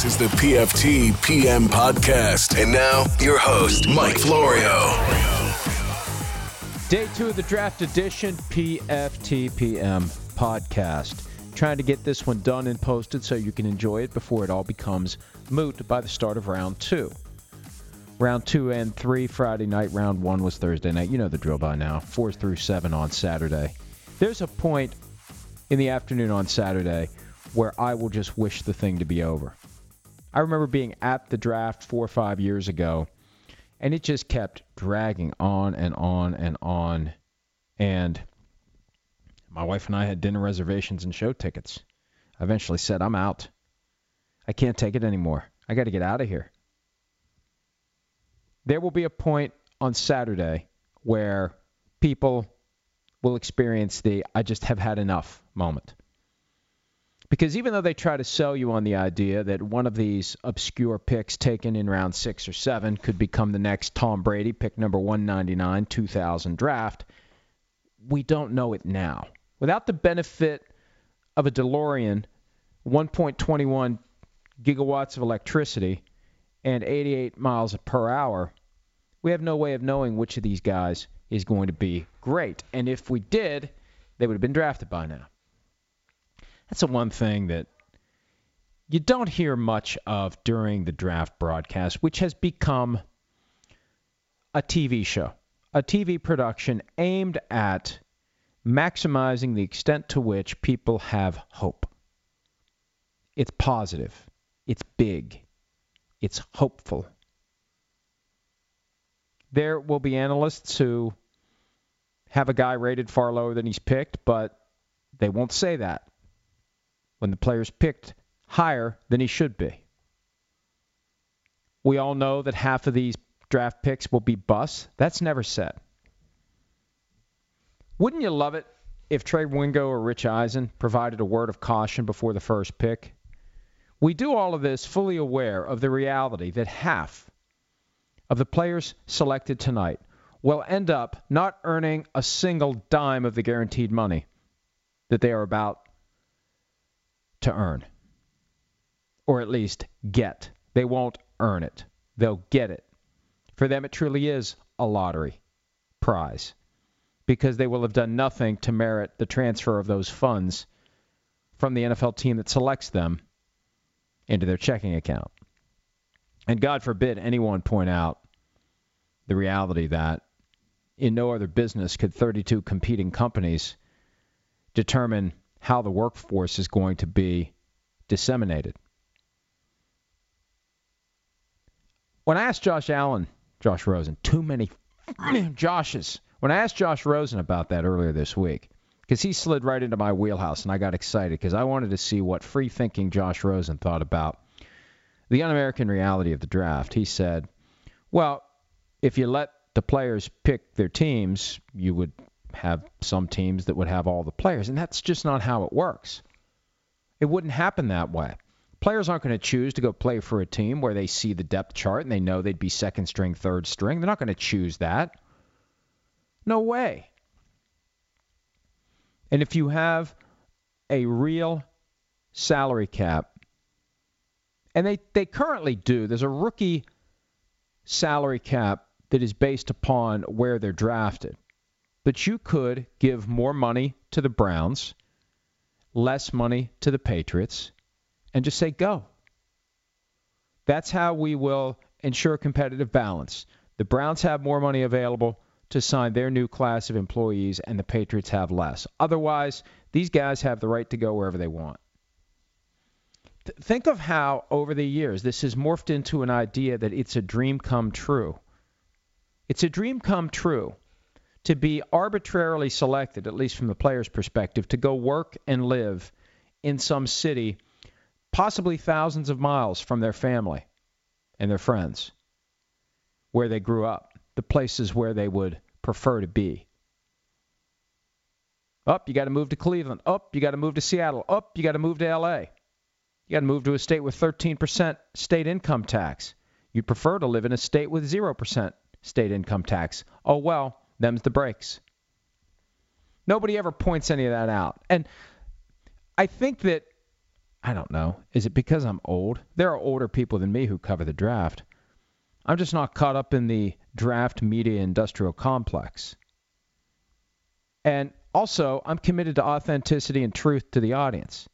This is the PFT PM podcast. And now, your host, Mike Florio. Day two of the draft edition PFTPM podcast. Trying to get this one done and posted so you can enjoy it before it all becomes moot by the start of round two. Round two and three Friday night. Round one was Thursday night. You know the drill by now. Four through seven on Saturday. There's a point in the afternoon on Saturday where I will just wish the thing to be over. I remember being at the draft four or five years ago and it just kept dragging on and on and on. And my wife and I had dinner reservations and show tickets. I eventually said, I'm out. I can't take it anymore. I got to get out of here. There will be a point on Saturday where people will experience the I just have had enough moment. Because even though they try to sell you on the idea that one of these obscure picks taken in round six or seven could become the next Tom Brady, pick number 199, 2000 draft, we don't know it now. Without the benefit of a DeLorean, 1.21 gigawatts of electricity, and 88 miles per hour, we have no way of knowing which of these guys is going to be great. And if we did, they would have been drafted by now. That's the one thing that you don't hear much of during the draft broadcast, which has become a TV show, a TV production aimed at maximizing the extent to which people have hope. It's positive, it's big, it's hopeful. There will be analysts who have a guy rated far lower than he's picked, but they won't say that when the player's picked higher than he should be. We all know that half of these draft picks will be busts. That's never said. Wouldn't you love it if Trey Wingo or Rich Eisen provided a word of caution before the first pick? We do all of this fully aware of the reality that half of the players selected tonight will end up not earning a single dime of the guaranteed money that they are about to earn, or at least get. They won't earn it, they'll get it. For them, it truly is a lottery prize because they will have done nothing to merit the transfer of those funds from the NFL team that selects them into their checking account. And God forbid anyone point out the reality that in no other business could 32 competing companies determine how the workforce is going to be disseminated. When I asked Josh Allen, Josh Rosen, too many Joshes. When I asked Josh Rosen about that earlier this week, because he slid right into my wheelhouse and I got excited because I wanted to see what free thinking Josh Rosen thought about the un American reality of the draft. He said, well, if you let the players pick their teams, you would have some teams that would have all the players, and that's just not how it works. It wouldn't happen that way. Players aren't going to choose to go play for a team where they see the depth chart and they know they'd be second string, third string. They're not going to choose that. No way. And if you have a real salary cap, and they, they currently do, there's a rookie salary cap that is based upon where they're drafted. But you could give more money to the Browns, less money to the Patriots, and just say go. That's how we will ensure competitive balance. The Browns have more money available to sign their new class of employees, and the Patriots have less. Otherwise, these guys have the right to go wherever they want. Think of how, over the years, this has morphed into an idea that it's a dream come true. It's a dream come true to be arbitrarily selected, at least from the player's perspective, to go work and live in some city, possibly thousands of miles from their family and their friends, where they grew up, the places where they would prefer to be. Up, you got to move to Cleveland. Up, you got to move to Seattle. Up, you got to move to LA. You got to move to a state with 13% state income tax. You'd prefer to live in a state with 0% state income tax. Oh, well, them's the breaks. Nobody ever points any of that out. And I think that, I don't know, is it because I'm old? There are older people than me who cover the draft. I'm just not caught up in the draft media industrial complex. And also, I'm committed to authenticity and truth to the audience.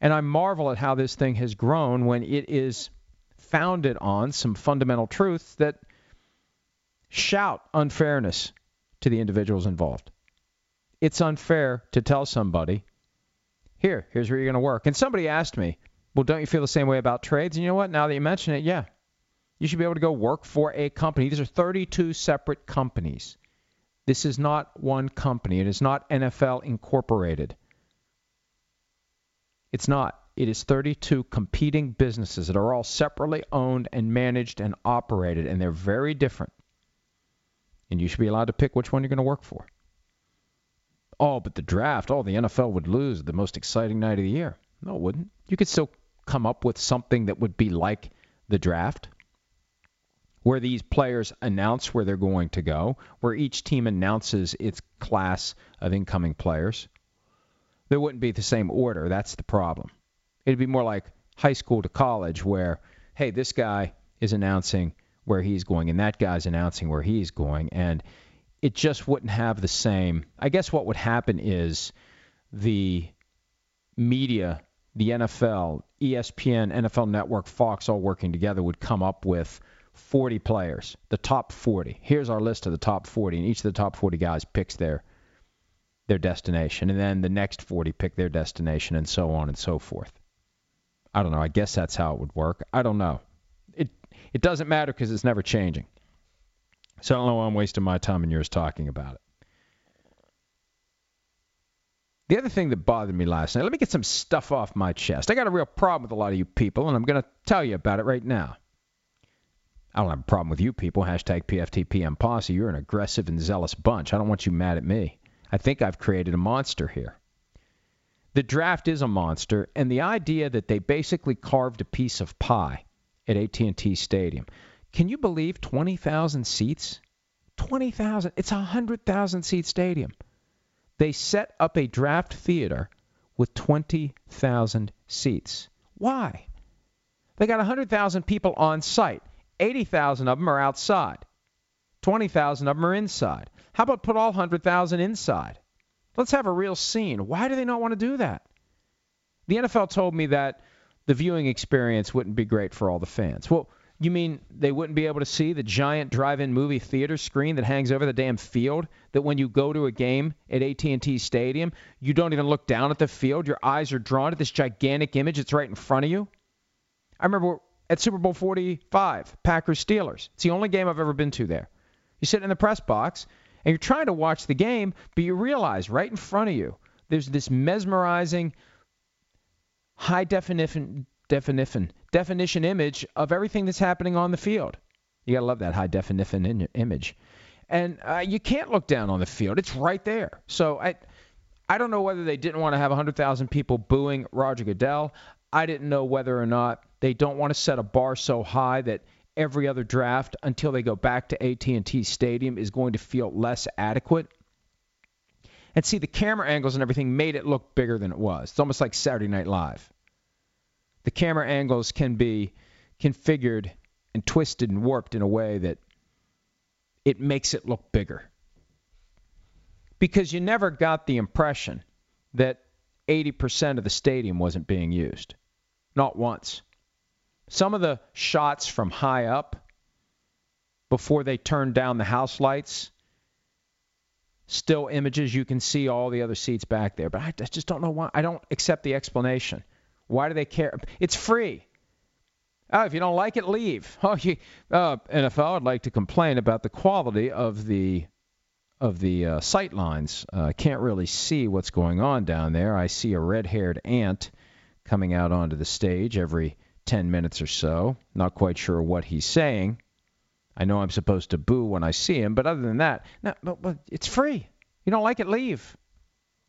And I marvel at how this thing has grown when it is founded on some fundamental truths that shout unfairness to the individuals involved. It's unfair to tell somebody, here, here's where you're going to work. And somebody asked me, well, don't you feel the same way about trades? And you know what? Now that you mention it, yeah. You should be able to go work for a company. These are 32 separate companies. This is not one company. It is not NFL Incorporated. It's not. It is 32 competing businesses that are all separately owned and managed and operated, and they're very different. And you should be allowed to pick which one you're going to work for. Oh, but the draft, oh, the NFL would lose the most exciting night of the year. No, it wouldn't. You could still come up with something that would be like the draft, where these players announce where they're going to go, where each team announces its class of incoming players. There wouldn't be the same order. That's the problem. It'd be more like high school to college, where, hey, this guy is announcing where he's going, and that guy's announcing where he's going, and it just wouldn't have the same. I guess what would happen is the media, the NFL, ESPN, NFL Network, Fox, all working together would come up with 40 players, the top 40. Here's our list of the top 40, and each of the top 40 guys picks their their destination, and then the next 40 pick their destination, and so on and so forth. I don't know. I guess that's how it would work. I don't know. It doesn't matter because it's never changing. So I don't know why I'm wasting my time and yours talking about it. The other thing that bothered me last night, let me get some stuff off my chest. I got a real problem with a lot of you people, and I'm going to tell you about it right now. I don't have a problem with you people. Hashtag PFTPM Posse. You're an aggressive and zealous bunch. I don't want you mad at me. I think I've created a monster here. The draft is a monster, and the idea that they basically carved a piece of pie at AT&T Stadium. Can you believe 20,000 seats? 20,000. It's a 100,000 seat stadium. They set up a draft theater with 20,000 seats. Why? They got 100,000 people on site. 80,000 of them are outside. 20,000 of them are inside. How about put all 100,000 inside? Let's have a real scene. Why do they not want to do that? The NFL told me that the viewing experience wouldn't be great for all the fans. Well, you mean they wouldn't be able to see the giant drive-in movie theater screen that hangs over the damn field? That when you go to a game at AT&T Stadium, you don't even look down at the field. Your eyes are drawn to this gigantic image that's right in front of you. I remember at Super Bowl 45, Packers Steelers. It's the only game I've ever been to there. You sit in the press box and you're trying to watch the game, but you realize right in front of you there's this mesmerizing high definition definition definition image of everything that's happening on the field. You gotta love that high definition in- image, and uh, you can't look down on the field. It's right there. So I, I don't know whether they didn't want to have 100,000 people booing Roger Goodell. I didn't know whether or not they don't want to set a bar so high that every other draft until they go back to AT&T Stadium is going to feel less adequate. And see, the camera angles and everything made it look bigger than it was. It's almost like Saturday Night Live the camera angles can be configured and twisted and warped in a way that it makes it look bigger. Because you never got the impression that 80% of the stadium wasn't being used. Not once. Some of the shots from high up, before they turned down the house lights, still images, you can see all the other seats back there. But I just don't know why. I don't accept the explanation. Why do they care? It's free. Oh, if you don't like it, leave. Oh, you, uh, NFL, I'd like to complain about the quality of the of the uh, sight lines. Uh, can't really see what's going on down there. I see a red-haired ant coming out onto the stage every 10 minutes or so. Not quite sure what he's saying. I know I'm supposed to boo when I see him, but other than that, no, it's free. You don't like it, leave.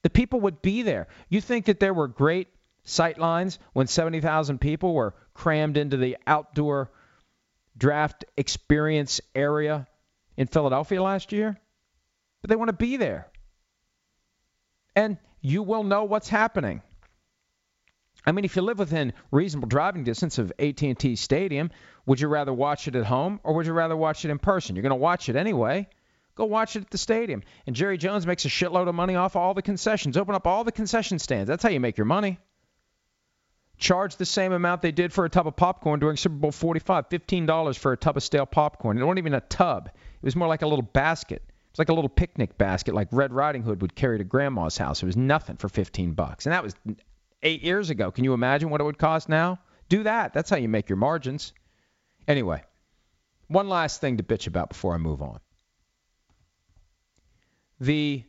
The people would be there. You think that there were great sight lines when 70,000 people were crammed into the outdoor draft experience area in Philadelphia last year? But they want to be there. And you will know what's happening. I mean, if you live within reasonable driving distance of AT&T Stadium, would you rather watch it at home or would you rather watch it in person? You're going to watch it anyway. Go watch it at the stadium. And Jerry Jones makes a shitload of money off all the concessions. Open up all the concession stands. That's how you make your money. Charge the same amount they did for a tub of popcorn during Super Bowl 45, $15 for a tub of stale popcorn. It wasn't even a tub. It was more like a little basket. It's like a little picnic basket like Red Riding Hood would carry to grandma's house. It was nothing for 15 bucks. And that was 8 years ago. Can you imagine what it would cost now? Do that. That's how you make your margins. Anyway, one last thing to bitch about before I move on. The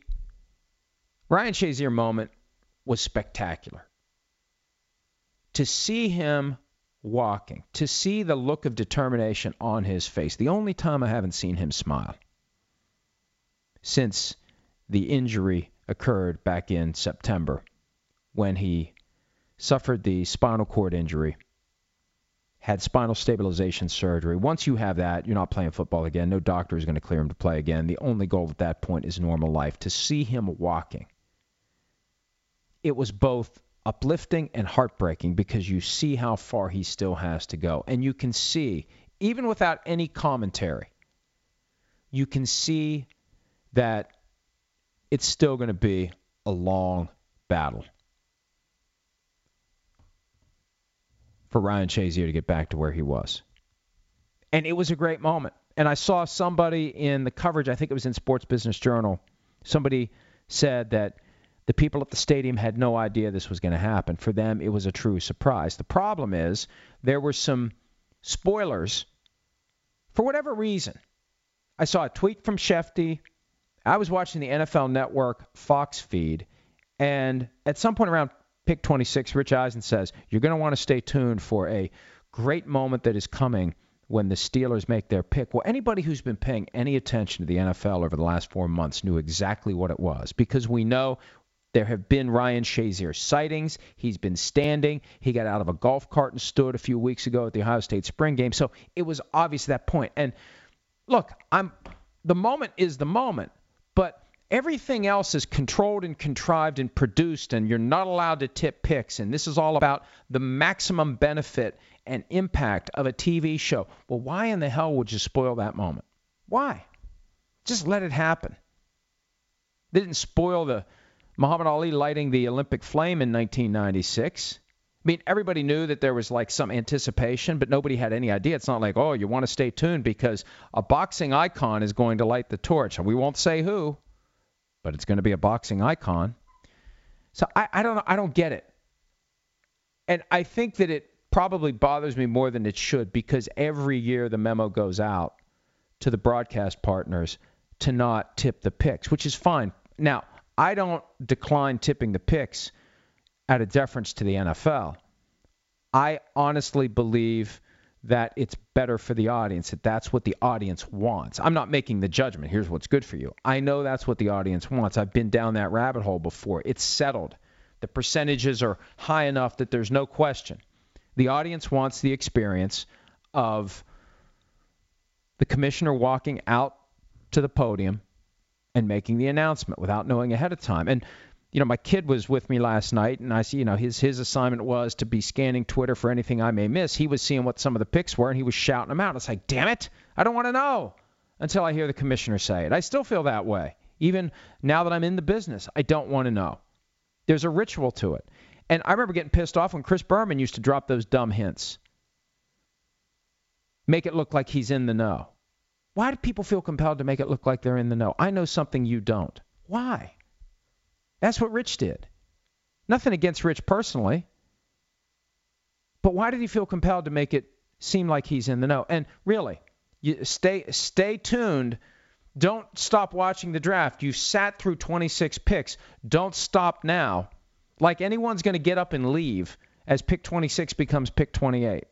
Ryan Shazier moment was spectacular. To see him walking, to see the look of determination on his face, the only time I haven't seen him smile since the injury occurred back in September when he suffered the spinal cord injury, had spinal stabilization surgery. Once you have that, you're not playing football again. No doctor is going to clear him to play again. The only goal at that point is normal life. To see him walking, it was both uplifting and heartbreaking because you see how far he still has to go. And you can see, even without any commentary, you can see that it's still going to be a long battle for Ryan Shazier to get back to where he was. And it was a great moment. And I saw somebody in the coverage, I think it was in Sports Business Journal, somebody said that the people at the stadium had no idea this was going to happen. For them, it was a true surprise. The problem is there were some spoilers for whatever reason. I saw a tweet from Schefty. I was watching the NFL Network Fox feed, and at some point around pick 26, Rich Eisen says, You're going to want to stay tuned for a great moment that is coming when the Steelers make their pick. Well, anybody who's been paying any attention to the NFL over the last four months knew exactly what it was because we know there have been Ryan Shazier sightings. He's been standing. He got out of a golf cart and stood a few weeks ago at the Ohio State spring game. So it was obvious at that point. And look, I'm the moment is the moment, but Everything else is controlled and contrived and produced, and you're not allowed to tip picks. And this is all about the maximum benefit and impact of a TV show. Well, why in the hell would you spoil that moment? Why? Just let it happen. They didn't spoil the Muhammad Ali lighting the Olympic flame in 1996. I mean, everybody knew that there was like some anticipation, but nobody had any idea. It's not like, oh, you want to stay tuned because a boxing icon is going to light the torch. And we won't say who but it's going to be a boxing icon. So I, I don't know. I don't get it. And I think that it probably bothers me more than it should because every year the memo goes out to the broadcast partners to not tip the picks, which is fine. Now, I don't decline tipping the picks out of deference to the NFL. I honestly believe that it's better for the audience, that that's what the audience wants. I'm not making the judgment. Here's what's good for you. I know that's what the audience wants. I've been down that rabbit hole before. It's settled. The percentages are high enough that there's no question. The audience wants the experience of the commissioner walking out to the podium and making the announcement without knowing ahead of time. And you know, my kid was with me last night, and I see, you know, his his assignment was to be scanning Twitter for anything I may miss. He was seeing what some of the picks were, and he was shouting them out. It's like, damn it, I don't want to know until I hear the commissioner say it. I still feel that way, even now that I'm in the business. I don't want to know. There's a ritual to it, and I remember getting pissed off when Chris Berman used to drop those dumb hints, make it look like he's in the know. Why do people feel compelled to make it look like they're in the know? I know something you don't. Why? That's what Rich did. Nothing against Rich personally. But why did he feel compelled to make it seem like he's in the know? And really, stay stay tuned Don't stop watching the draft. You sat through 26 picks. Don't stop now. Like anyone's going to get up and leave as pick 26 becomes pick 28.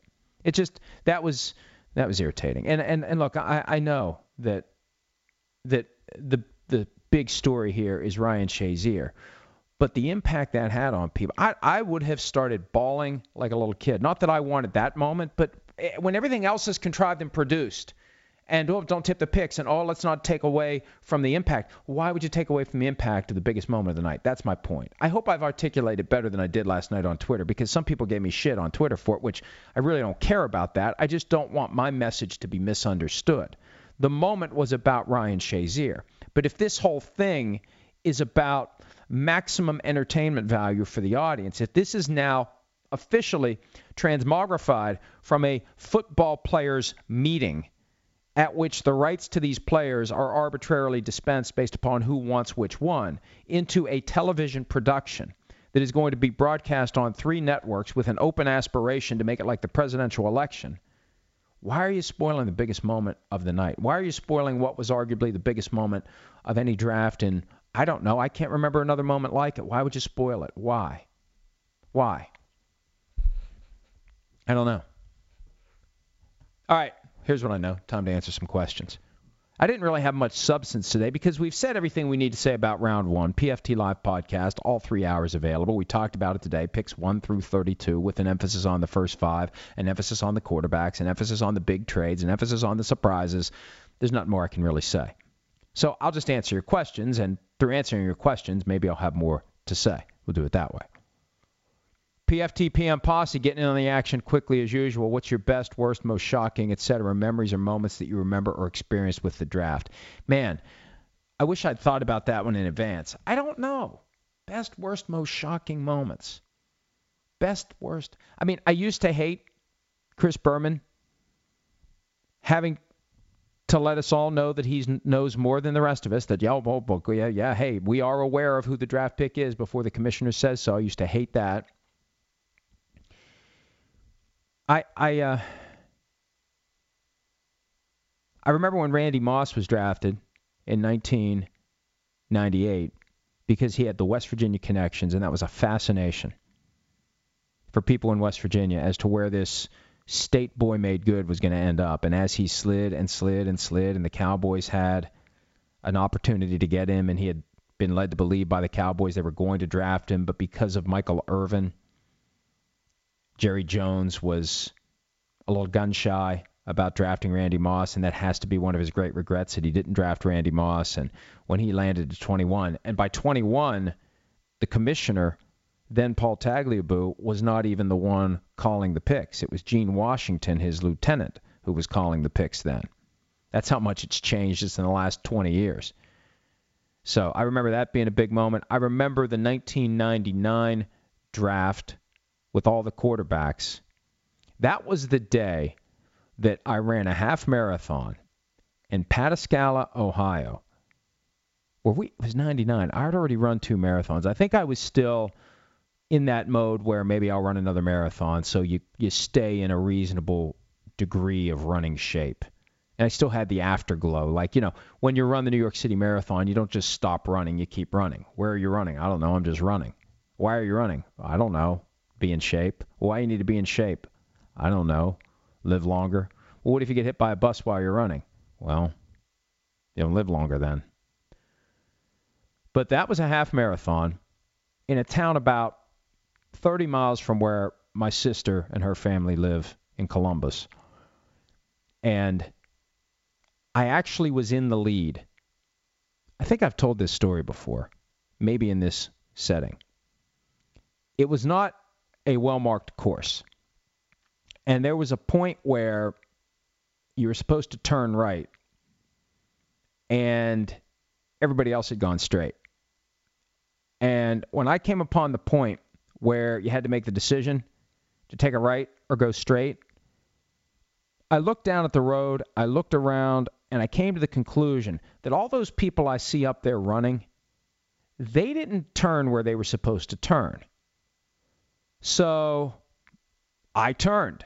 It just that was that was irritating. And and and look, I I know that that the the big story here is Ryan Shazier. But the impact that had on people, I, I would have started bawling like a little kid. Not that I wanted that moment, but eh, when everything else is contrived and produced, and oh, don't tip the picks, and oh, let's not take away from the impact. Why would you take away from the impact of the biggest moment of the night? That's my point. I hope I've articulated better than I did last night on Twitter because some people gave me shit on Twitter for it, which I really don't care about that. I just don't want my message to be misunderstood. The moment was about Ryan Shazier. But if this whole thing is about maximum entertainment value for the audience, if this is now officially transmogrified from a football players meeting at which the rights to these players are arbitrarily dispensed based upon who wants which one into a television production that is going to be broadcast on three networks with an open aspiration to make it like the presidential election. Why are you spoiling the biggest moment of the night? Why are you spoiling what was arguably the biggest moment of any draft And I don't know. I can't remember another moment like it. Why would you spoil it? Why? Why? I don't know. All right, here's what I know. Time to answer some questions. I didn't really have much substance today because we've said everything we need to say about round one. PFT Live podcast, all three hours available. We talked about it today, picks 1 through 32, with an emphasis on the first five, an emphasis on the quarterbacks, an emphasis on the big trades, an emphasis on the surprises. There's nothing more I can really say. So I'll just answer your questions, and through answering your questions, maybe I'll have more to say. We'll do it that way. PFT PM Posse getting in on the action quickly as usual. What's your best, worst, most shocking, etc. memories or moments that you remember or experienced with the draft? Man, I wish I'd thought about that one in advance. I don't know. Best, worst, most shocking moments. Best, worst. I mean, I used to hate Chris Berman having to let us all know that he knows more than the rest of us. That yeah, well, yeah, yeah, hey, we are aware of who the draft pick is before the commissioner says so. I used to hate that. I I uh, I remember when Randy Moss was drafted in 1998 because he had the West Virginia connections, and that was a fascination for people in West Virginia as to where this state boy made good was going to end up. And as he slid and slid and slid, and the Cowboys had an opportunity to get him, and he had been led to believe by the Cowboys they were going to draft him, but because of Michael Irvin Jerry Jones was a little gun shy about drafting Randy Moss, and that has to be one of his great regrets that he didn't draft Randy Moss. And when he landed at 21, and by 21, the commissioner, then Paul Tagliabue, was not even the one calling the picks. It was Gene Washington, his lieutenant, who was calling the picks then. That's how much it's changed just in the last 20 years. So I remember that being a big moment. I remember the 1999 draft with all the quarterbacks. That was the day that I ran a half marathon in Pataskala, Ohio. Where we was 99. I had already run two marathons. I think I was still in that mode where maybe I'll run another marathon so you you stay in a reasonable degree of running shape. And I still had the afterglow. Like, you know, when you run the New York City Marathon, you don't just stop running, you keep running. Where are you running? I don't know. I'm just running. Why are you running? I don't know be in shape. Why you need to be in shape? I don't know. Live longer. Well, what if you get hit by a bus while you're running? Well, you don't live longer then. But that was a half marathon in a town about 30 miles from where my sister and her family live in Columbus. And I actually was in the lead. I think I've told this story before, maybe in this setting. It was not a well marked course. And there was a point where you were supposed to turn right, and everybody else had gone straight. And when I came upon the point where you had to make the decision to take a right or go straight, I looked down at the road, I looked around, and I came to the conclusion that all those people I see up there running, they didn't turn where they were supposed to turn. So I turned.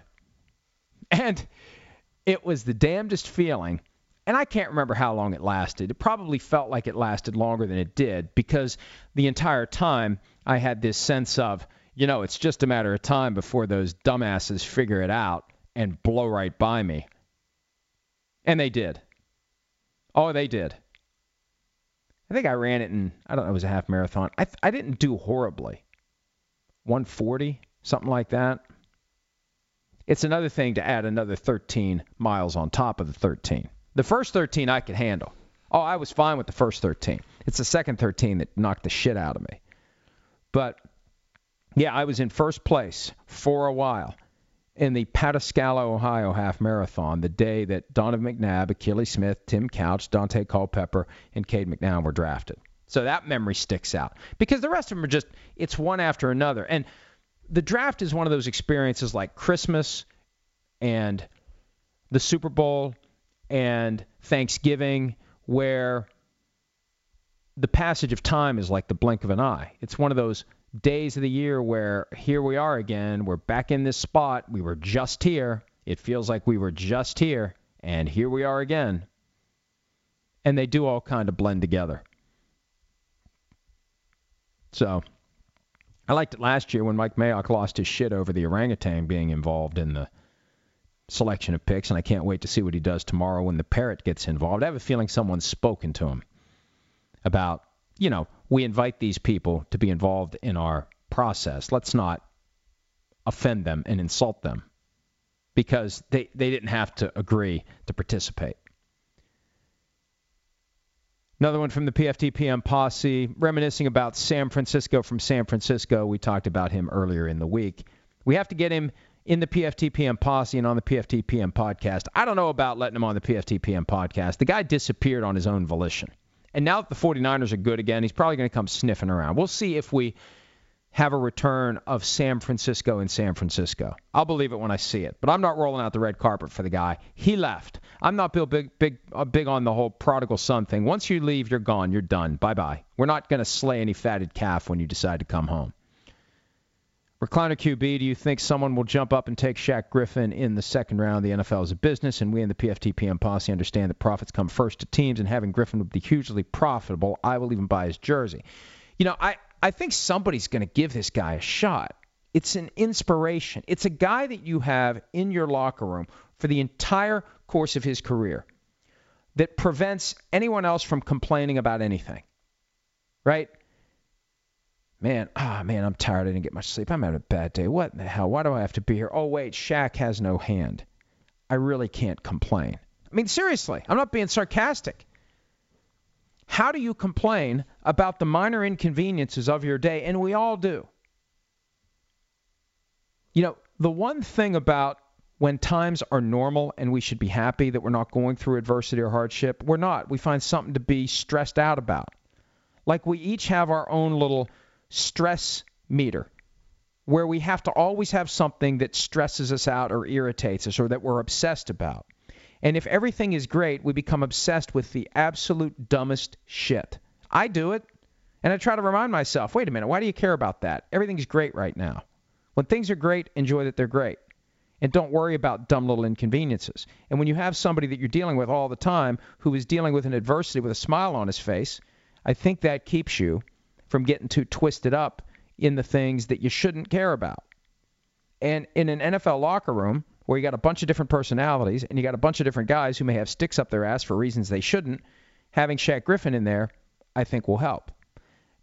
And it was the damnedest feeling. And I can't remember how long it lasted. It probably felt like it lasted longer than it did because the entire time I had this sense of, you know, it's just a matter of time before those dumbasses figure it out and blow right by me. And they did. Oh, they did. I think I ran it in, I don't know, it was a half marathon. I, I didn't do horribly. 140, something like that. It's another thing to add another 13 miles on top of the 13. The first 13 I could handle. Oh, I was fine with the first 13. It's the second 13 that knocked the shit out of me. But yeah, I was in first place for a while in the Pataskala, Ohio half marathon, the day that Donovan McNabb, Akili Smith, Tim Couch, Daunte Culpepper, and Cade McNown were drafted. So that memory sticks out because the rest of them are just, it's one after another. And the draft is one of those experiences like Christmas and the Super Bowl and Thanksgiving where the passage of time is like the blink of an eye. It's one of those days of the year where here we are again. We're back in this spot. We were just here. It feels like we were just here, and here we are again. And they do all kind of blend together. So I liked it last year when Mike Mayock lost his shit over the orangutan being involved in the selection of picks, and I can't wait to see what he does tomorrow when the parrot gets involved. I have a feeling someone's spoken to him about, you know, we invite these people to be involved in our process. Let's not offend them and insult them because they, they didn't have to agree to participate. Another one from the PFTPM posse, reminiscing about Sam Francisco from San Francisco. We talked about him earlier in the week. We have to get him in the PFTPM posse and on the PFTPM podcast. I don't know about letting him on the PFTPM podcast. The guy disappeared on his own volition. And now that the 49ers are good again, he's probably going to come sniffing around. We'll see if we have a return of San Francisco in San Francisco. I'll believe it when I see it. But I'm not rolling out the red carpet for the guy. He left. I'm not big big uh, big on the whole prodigal son thing. Once you leave, you're gone. You're done. Bye bye. We're not going to slay any fatted calf when you decide to come home. Recliner QB, do you think someone will jump up and take Shaq Griffin in the second round? The NFL is a business, and we in the PFTPM posse understand that profits come first to teams, and having Griffin would be hugely profitable. I will even buy his jersey. You know, I, I think somebody's going to give this guy a shot. It's an inspiration. It's a guy that you have in your locker room for the entire course of his career that prevents anyone else from complaining about anything. Right? Man, ah, oh, man, I'm tired. I didn't get much sleep. I'm having a bad day. What in the hell? Why do I have to be here? Oh, wait, Shaq has no hand. I really can't complain. I mean, seriously, I'm not being sarcastic. How do you complain about the minor inconveniences of your day? And we all do. You know, the one thing about when times are normal and we should be happy that we're not going through adversity or hardship, we're not. We find something to be stressed out about. Like we each have our own little stress meter where we have to always have something that stresses us out or irritates us or that we're obsessed about. And if everything is great, we become obsessed with the absolute dumbest shit. I do it. And I try to remind myself wait a minute, why do you care about that? Everything's great right now. When things are great, enjoy that they're great. And don't worry about dumb little inconveniences. And when you have somebody that you're dealing with all the time who is dealing with an adversity with a smile on his face, I think that keeps you from getting too twisted up in the things that you shouldn't care about. And in an NFL locker room where you got a bunch of different personalities and you got a bunch of different guys who may have sticks up their ass for reasons they shouldn't, having Shaq Griffin in there, I think will help.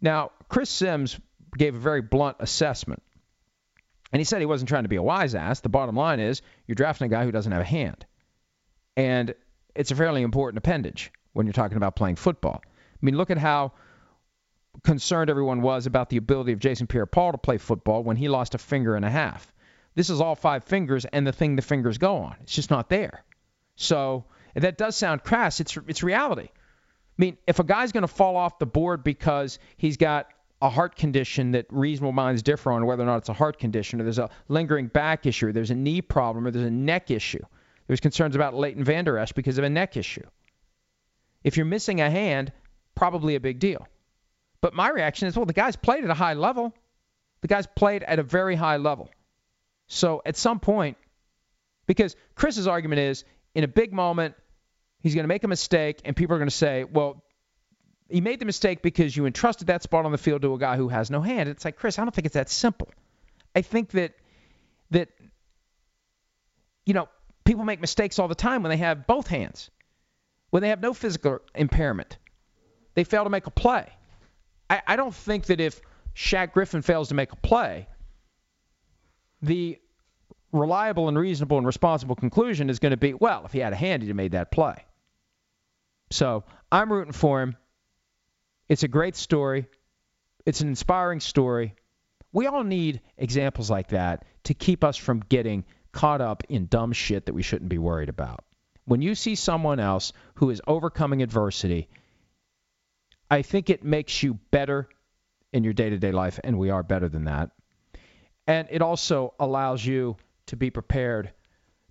Now, Chris Sims gave a very blunt assessment. And he said he wasn't trying to be a wise ass. The bottom line is you're drafting a guy who doesn't have a hand. And it's a fairly important appendage when you're talking about playing football. I mean, look at how concerned everyone was about the ability of Jason Pierre-Paul to play football when he lost a finger and a half. This is all five fingers and the thing the fingers go on. It's just not there. So that does sound crass. It's it's reality. I mean, if a guy's going to fall off the board because he's got a heart condition that reasonable minds differ on whether or not it's a heart condition, or there's a lingering back issue, or there's a knee problem, or there's a neck issue. There's concerns about Leighton Vander Esch because of a neck issue. If you're missing a hand, probably a big deal. But my reaction is, well, the guy's played at a high level. The guy's played at a very high level. So at some point, because Chris's argument is, in a big moment, He's going to make a mistake, and people are going to say, well, he made the mistake because you entrusted that spot on the field to a guy who has no hand. It's like, Chris, I don't think it's that simple. I think that that you know, people make mistakes all the time when they have both hands. When they have no physical impairment. They fail to make a play. I, I don't think that if Shaq Griffin fails to make a play, the reliable and reasonable and responsible conclusion is going to be, well, if he had a hand, he'd have made that play. So I'm rooting for him. It's a great story. It's an inspiring story. We all need examples like that to keep us from getting caught up in dumb shit that we shouldn't be worried about. When you see someone else who is overcoming adversity, I think it makes you better in your day to day life, and we are better than that. And it also allows you to be prepared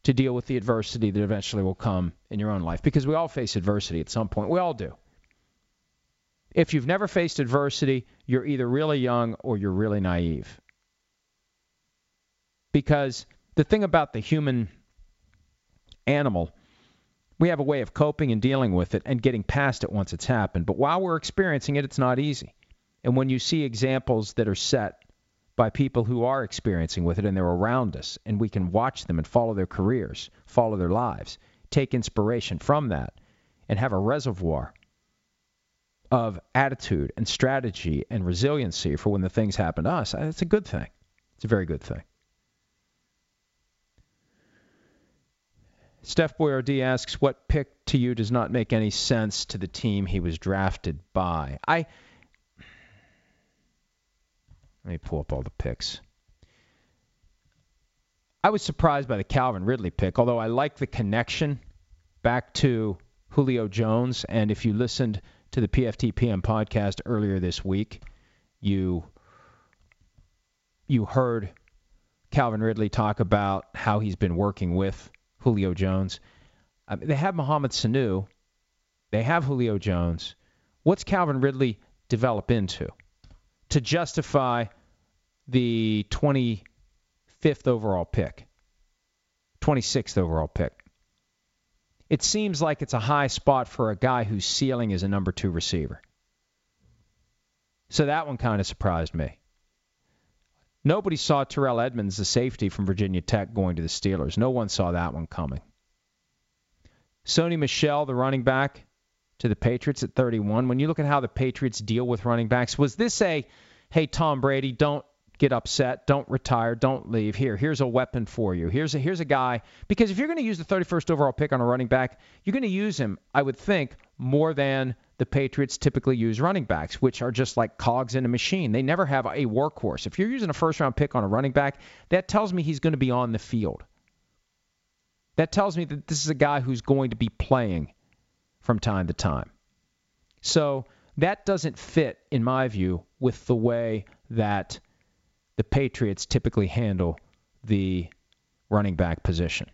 to deal with the adversity that eventually will come in your own life because we all face adversity at some point. We all do. If you've never faced adversity, you're either really young or you're really naive. Because the thing about the human animal, we have a way of coping and dealing with it and getting past it once it's happened. But while we're experiencing it, it's not easy. And when you see examples that are set by people who are experiencing with it and they're around us and we can watch them and follow their careers, follow their lives, take inspiration from that and have a reservoir of attitude and strategy and resiliency for when the things happen to us, it's a good thing. It's a very good thing. Steph Boyardee asks, "What pick to you does not make any sense to the team he was drafted by?" I let me pull up all the picks. I was surprised by the Calvin Ridley pick, although I like the connection back to Julio Jones. And if you listened to the PFTPM podcast earlier this week, you you heard Calvin Ridley talk about how he's been working with Julio Jones. I mean, they have Mohamed Sanu. They have Julio Jones. What's Calvin Ridley develop into to justify the 25th overall pick, 26th overall pick? It seems like it's a high spot for a guy whose ceiling is a number two receiver. So that one kind of surprised me. Nobody saw Terrell Edmunds, the safety from Virginia Tech, going to the Steelers. No one saw that one coming. Sony Michel, the running back, to the Patriots at 31. When you look at how the Patriots deal with running backs, was this a, hey, Tom Brady, don't get upset, don't retire, don't leave. Here, here's a weapon for you. Here's a here's a guy because if you're going to use the 31st overall pick on a running back, you're going to use him, I would think, more than the Patriots typically use running backs, which are just like cogs in a machine. They never have a workhorse. If you're using a first round pick on a running back, that tells me he's going to be on the field. That tells me that this is a guy who's going to be playing from time to time. So that doesn't fit, in my view, with the way that the Patriots typically handle the running back position.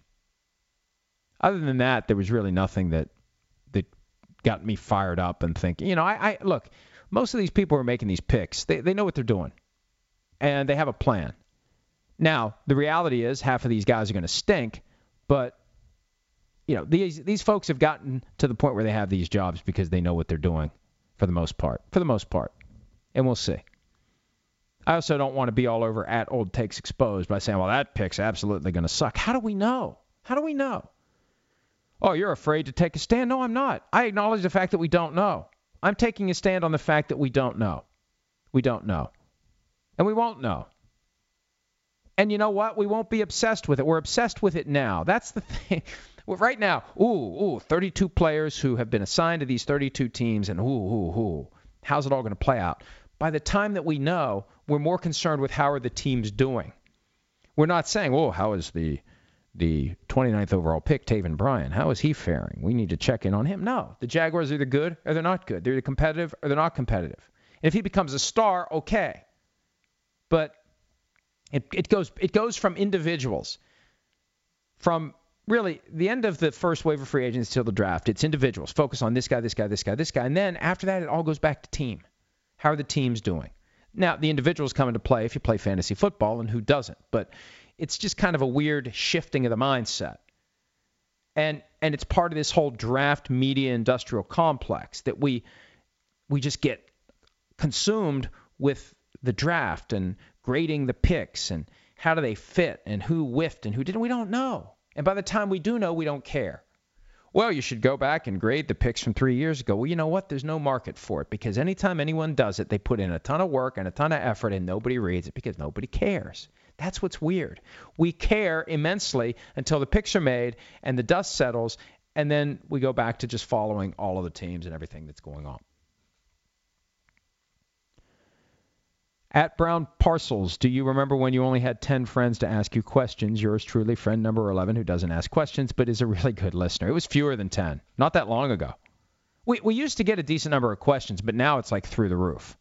Other than that, there was really nothing that that got me fired up and thinking, you know, I, I look, most of these people are making these picks, they, they know what they're doing and they have a plan. Now, the reality is half of these guys are going to stink, but you know, these these folks have gotten to the point where they have these jobs because they know what they're doing for the most part. For the most part. And we'll see. I also don't want to be all over at old takes exposed by saying, well, that pick's absolutely going to suck. How do we know? How do we know? Oh, you're afraid to take a stand? No, I'm not. I acknowledge the fact that we don't know. I'm taking a stand on the fact that we don't know. We don't know. And we won't know. And you know what? We won't be obsessed with it. We're obsessed with it now. That's the thing. Right now, ooh, ooh, 32 players who have been assigned to these 32 teams, and ooh, ooh, ooh, how's it all going to play out? By the time that we know, we're more concerned with how are the teams doing. We're not saying, oh, how is the the 29th overall pick, Taven Bryan. How is he faring? We need to check in on him. No, the Jaguars are either good or they're not good. They're either competitive or they're not competitive. And if he becomes a star, okay. But it, it goes it goes from individuals, from really the end of the first wave of free agents till the draft. It's individuals. Focus on this guy, this guy, this guy, this guy, and then after that, it all goes back to team. How are the teams doing? Now, the individuals come into play if you play fantasy football, and who doesn't? But it's just kind of a weird shifting of the mindset. And and it's part of this whole draft media industrial complex that we we just get consumed with the draft and grading the picks and how do they fit and who whiffed and who didn't. We don't know. And by the time we do know, we don't care. Well, you should go back and grade the picks from three years ago. Well, you know what? There's no market for it because anytime anyone does it, they put in a ton of work and a ton of effort and nobody reads it because nobody cares. That's what's weird. We care immensely until the picks are made and the dust settles, and then we go back to just following all of the teams and everything that's going on. At Brown Parcels, do you remember when you only had 10 friends to ask you questions? Yours truly, friend number 11, who doesn't ask questions but is a really good listener. It was fewer than 10, not that long ago. We, we used to get a decent number of questions, but now it's like through the roof.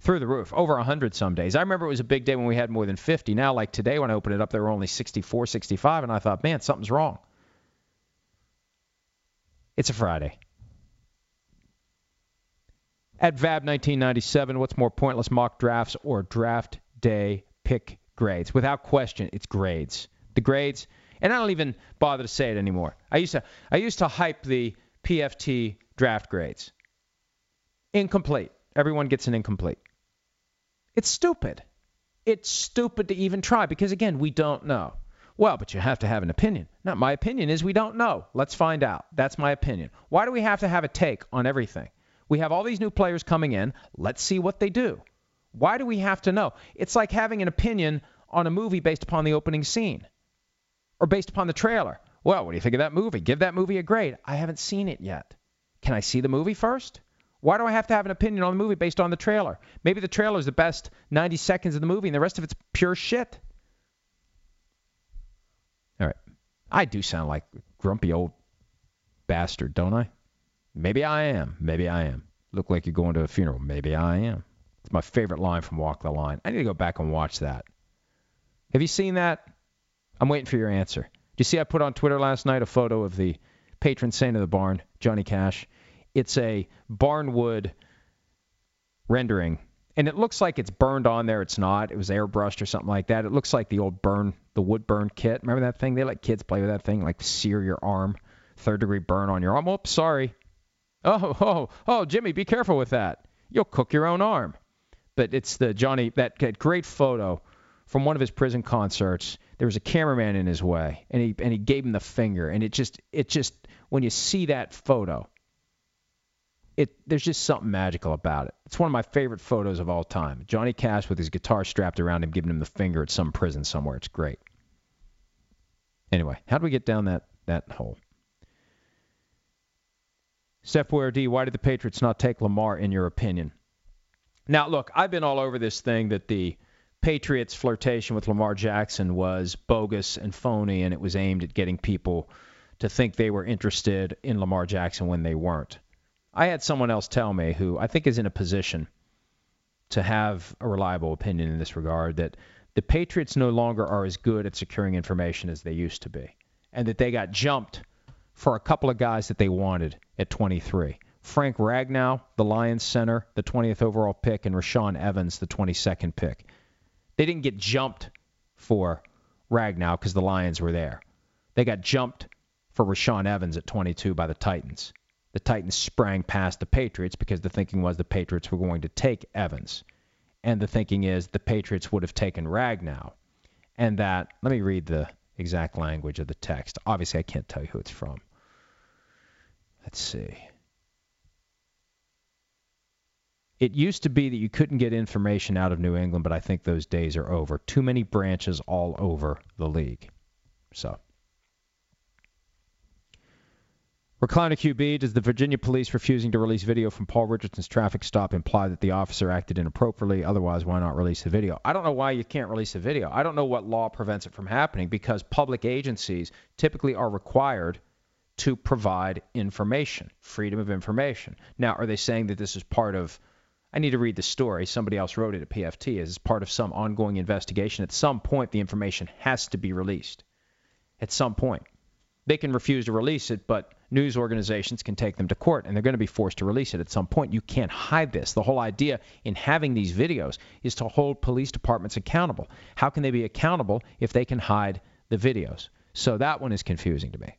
Through the roof. Over 100 some days. I remember it was a big day when we had more than 50. Now, like today, when I opened it up, there were only 64, 65, and I thought, man, something's wrong. It's a Friday. At VAB 1997, what's more pointless, mock drafts or draft day pick grades? Without question, it's grades. The grades, and I don't even bother to say it anymore. I used to, I used to hype the PFT draft grades. Incomplete. Everyone gets an incomplete. It's stupid. It's stupid to even try because, again, we don't know. Well, but you have to have an opinion. Not my opinion is we don't know. Let's find out. That's my opinion. Why do we have to have a take on everything? We have all these new players coming in. Let's see what they do. Why do we have to know? It's like having an opinion on a movie based upon the opening scene or based upon the trailer. Well, what do you think of that movie? Give that movie a grade. I haven't seen it yet. Can I see the movie first? Why do I have to have an opinion on the movie based on the trailer? Maybe the trailer is the best 90 seconds of the movie and the rest of it's pure shit. All right. I do sound like grumpy old bastard, don't I? Maybe I am. Maybe I am. Look like you're going to a funeral. Maybe I am. It's my favorite line from Walk the Line. I need to go back and watch that. Have you seen that? I'm waiting for your answer. Do you see I put on Twitter last night a photo of the patron saint of the barn, Johnny Cash? It's a barnwood rendering, and it looks like it's burned on there. It's not. It was airbrushed or something like that. It looks like the old burn, the wood burn kit. Remember that thing? They let kids play with that thing, like sear your arm, third degree burn on your arm. Oops, sorry. Oh, oh, oh, Jimmy, be careful with that. You'll cook your own arm. But it's the Johnny, that, great photo from one of his prison concerts. There was a cameraman in his way, and he and he gave him the finger, and it just it just when you see that photo, it there's just something magical about it. It's one of my favorite photos of all time. Johnny Cash with his guitar strapped around him, giving him the finger at some prison somewhere. It's great. Anyway, how do we get down that that hole? Steph D, why did the Patriots not take Lamar, in your opinion? Now, look, I've been all over this thing that the Patriots' flirtation with Lamar Jackson was bogus and phony, and it was aimed at getting people to think they were interested in Lamar Jackson when they weren't. I had someone else tell me who I think is in a position to have a reliable opinion in this regard that the Patriots no longer are as good at securing information as they used to be, and that they got jumped for a couple of guys that they wanted at 23. Frank Ragnow, the Lions center, the 20th overall pick, and Rashaan Evans, the 22nd pick. They didn't get jumped for Ragnow because the Lions were there. They got jumped for Rashaan Evans at 22 by the Titans. The Titans sprang past the Patriots because the thinking was the Patriots were going to take Evans. And the thinking is the Patriots would have taken Ragnow. And that, let me read the exact language of the text. Obviously, I can't tell you who it's from. Let's see. It used to be that you couldn't get information out of New England, but I think those days are over. Too many branches all over the league. So. Recliner QB, does the Virginia police refusing to release video from Paul Richardson's traffic stop imply that the officer acted inappropriately? Otherwise, why not release the video? I don't know why you can't release a video. I don't know what law prevents it from happening because public agencies typically are required to provide information, freedom of information. Now, are they saying that this is part of I need to read the story. Somebody else wrote it at PFT as part of some ongoing investigation. At some point, the information has to be released. At some point. They can refuse to release it, but news organizations can take them to court and they're going to be forced to release it at some point. You can't hide this. The whole idea in having these videos is to hold police departments accountable. How can they be accountable if they can hide the videos? So that one is confusing to me.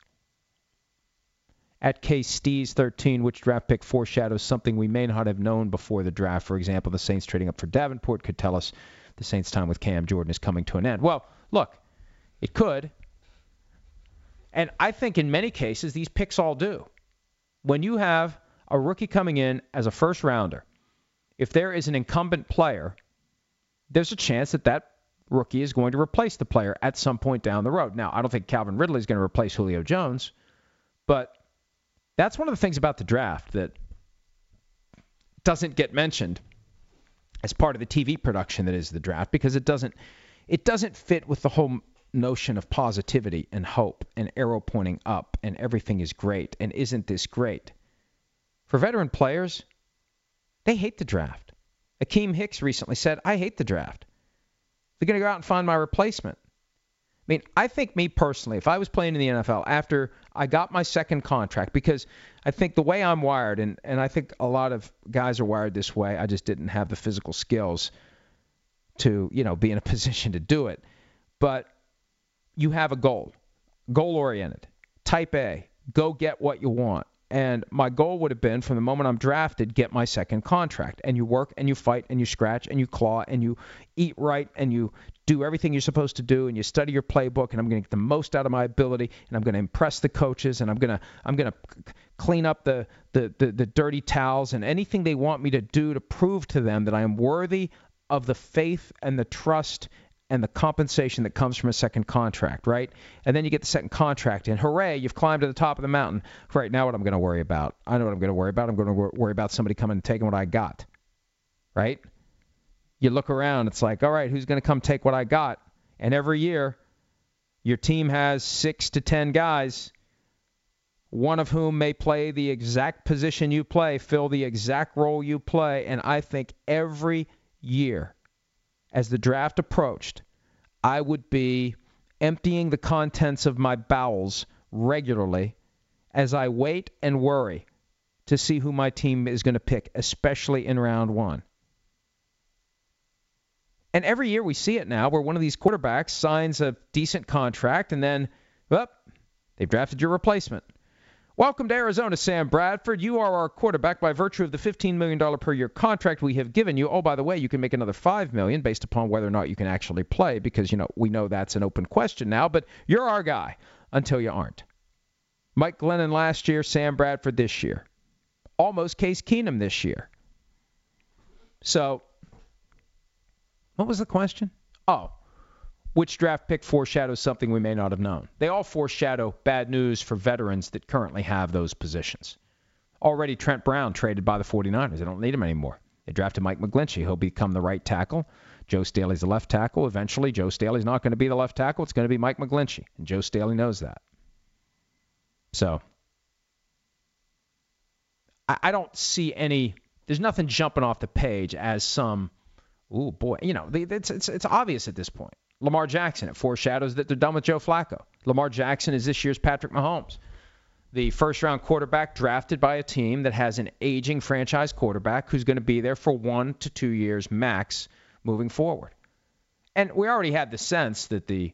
At K Stees 13, which draft pick foreshadows something we may not have known before the draft? For example, the Saints trading up for Davenport could tell us the Saints' time with Cam Jordan is coming to an end. Well, look, it could. And I think in many cases, these picks all do. When you have a rookie coming in as a first rounder, if there is an incumbent player, there's a chance that that rookie is going to replace the player at some point down the road. Now, I don't think Calvin Ridley is going to replace Julio Jones, but that's one of the things about the draft that doesn't get mentioned as part of the TV production that is the draft because it doesn't it doesn't fit with the whole notion of positivity and hope and arrow pointing up and everything is great and isn't this great. For veteran players, they hate the draft. Akiem Hicks recently said, I hate the draft. They're going to go out and find my replacement. I mean, I think me personally, if I was playing in the NFL after I got my second contract, because I think the way I'm wired, and, and I think a lot of guys are wired this way, I just didn't have the physical skills to, you know, be in a position to do it. But you have a goal, goal oriented, type A, go get what you want. And my goal would have been from the moment I'm drafted, get my second contract. And you work and you fight and you scratch and you claw and you eat right and you do everything you're supposed to do and you study your playbook and I'm going to get the most out of my ability and I'm going to impress the coaches and I'm going to I'm going to clean up the, the the the dirty towels and anything they want me to do to prove to them that I am worthy of the faith and the trust and the compensation that comes from a second contract, right? And then you get the second contract, and hooray, you've climbed to the top of the mountain. Right now, what I'm going to worry about? I know what I'm going to worry about. I'm going to worry about somebody coming and taking what I got, right? You look around, it's like, all right, who's going to come take what I got? And every year, your team has six to ten guys, one of whom may play the exact position you play, fill the exact role you play, and I think every year as the draft approached, I would be emptying the contents of my bowels regularly as I wait and worry to see who my team is going to pick, especially in round one. And every year we see it now where one of these quarterbacks signs a decent contract and then, well, they've drafted your replacement. Welcome to Arizona, Sam Bradford. You are our quarterback by virtue of the $15 million per year contract we have given you. Oh, by the way, you can make another 5 million based upon whether or not you can actually play because, you know, we know that's an open question now, but you're our guy until you aren't. Mike Glennon last year, Sam Bradford this year. Almost Case Keenum this year. So, what was the question? Oh, which draft pick foreshadows something we may not have known? They all foreshadow bad news for veterans that currently have those positions. Already, Trent Brown traded by the 49ers. They don't need him anymore. They drafted Mike McGlinchey. He'll become the right tackle. Joe Staley's the left tackle. Eventually, Joe Staley's not going to be the left tackle. It's going to be Mike McGlinchey. And Joe Staley knows that. So, I, I don't see any, there's nothing jumping off the page as some, oh boy, you know, it's, it's, it's obvious at this point. Lamar Jackson. It foreshadows that they're done with Joe Flacco. Lamar Jackson is this year's Patrick Mahomes. The first round quarterback drafted by a team that has an aging franchise quarterback who's going to be there for one to two years max moving forward. And we already had the sense that the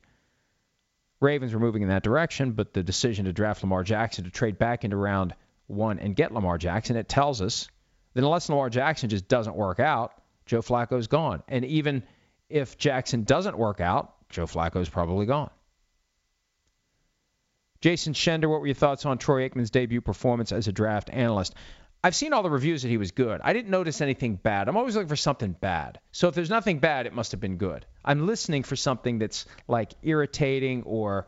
Ravens were moving in that direction, but the decision to draft Lamar Jackson to trade back into round one and get Lamar Jackson, it tells us that unless Lamar Jackson just doesn't work out, Joe Flacco's gone. And even if Jackson doesn't work out, Joe Flacco's probably gone. Jason Shender, what were your thoughts on Troy Aikman's debut performance as a draft analyst? I've seen all the reviews that he was good. I didn't notice anything bad. I'm always looking for something bad. So if there's nothing bad, it must have been good. I'm listening for something that's like irritating or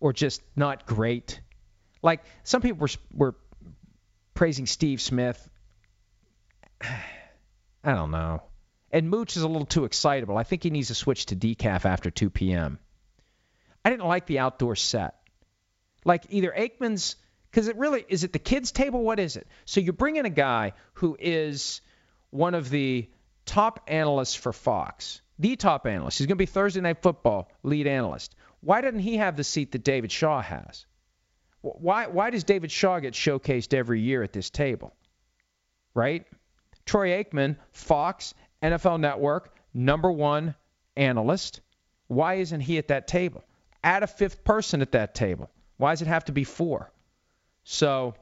or just not great. Like some people were were praising Steve Smith. I don't know. And Mooch is a little too excitable. I think he needs to switch to decaf after 2 p.m. I didn't like the outdoor set. Like either Aikman's, because it really is it the kids' table? What is it? So you bring in a guy who is one of the top analysts for Fox, the top analyst. He's going to be Thursday Night Football lead analyst. Why doesn't he have the seat that David Shaw has? Why why does David Shaw get showcased every year at this table? Right? Troy Aikman, Fox, NFL Network, number one analyst. Why isn't he at that table? Add a fifth person at that table. Why does it have to be four? So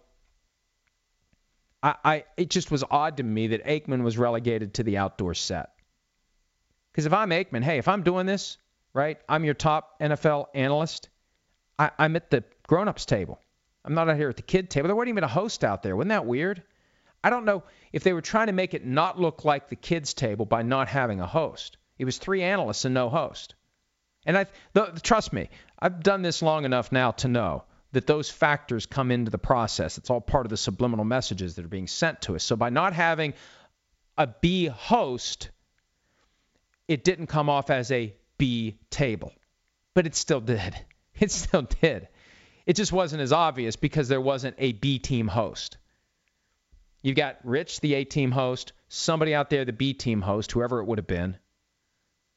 I, I it just was odd to me that Aikman was relegated to the outdoor set. Because if I'm Aikman, hey, if I'm doing this, right, I'm your top NFL analyst. I, I'm at the grown-ups table. I'm not out here at the kid table. There wasn't even a host out there. Wasn't that weird? I don't know if they were trying to make it not look like the kids table by not having a host. It was three analysts and no host. And I the, trust me, I've done this long enough now to know that those factors come into the process. It's all part of the subliminal messages that are being sent to us. So by not having a B host, it didn't come off as a B table. But it still did. It still did. It just wasn't as obvious because there wasn't a B team host. You've got Rich, the A team host, somebody out there, the B team host, whoever it would have been.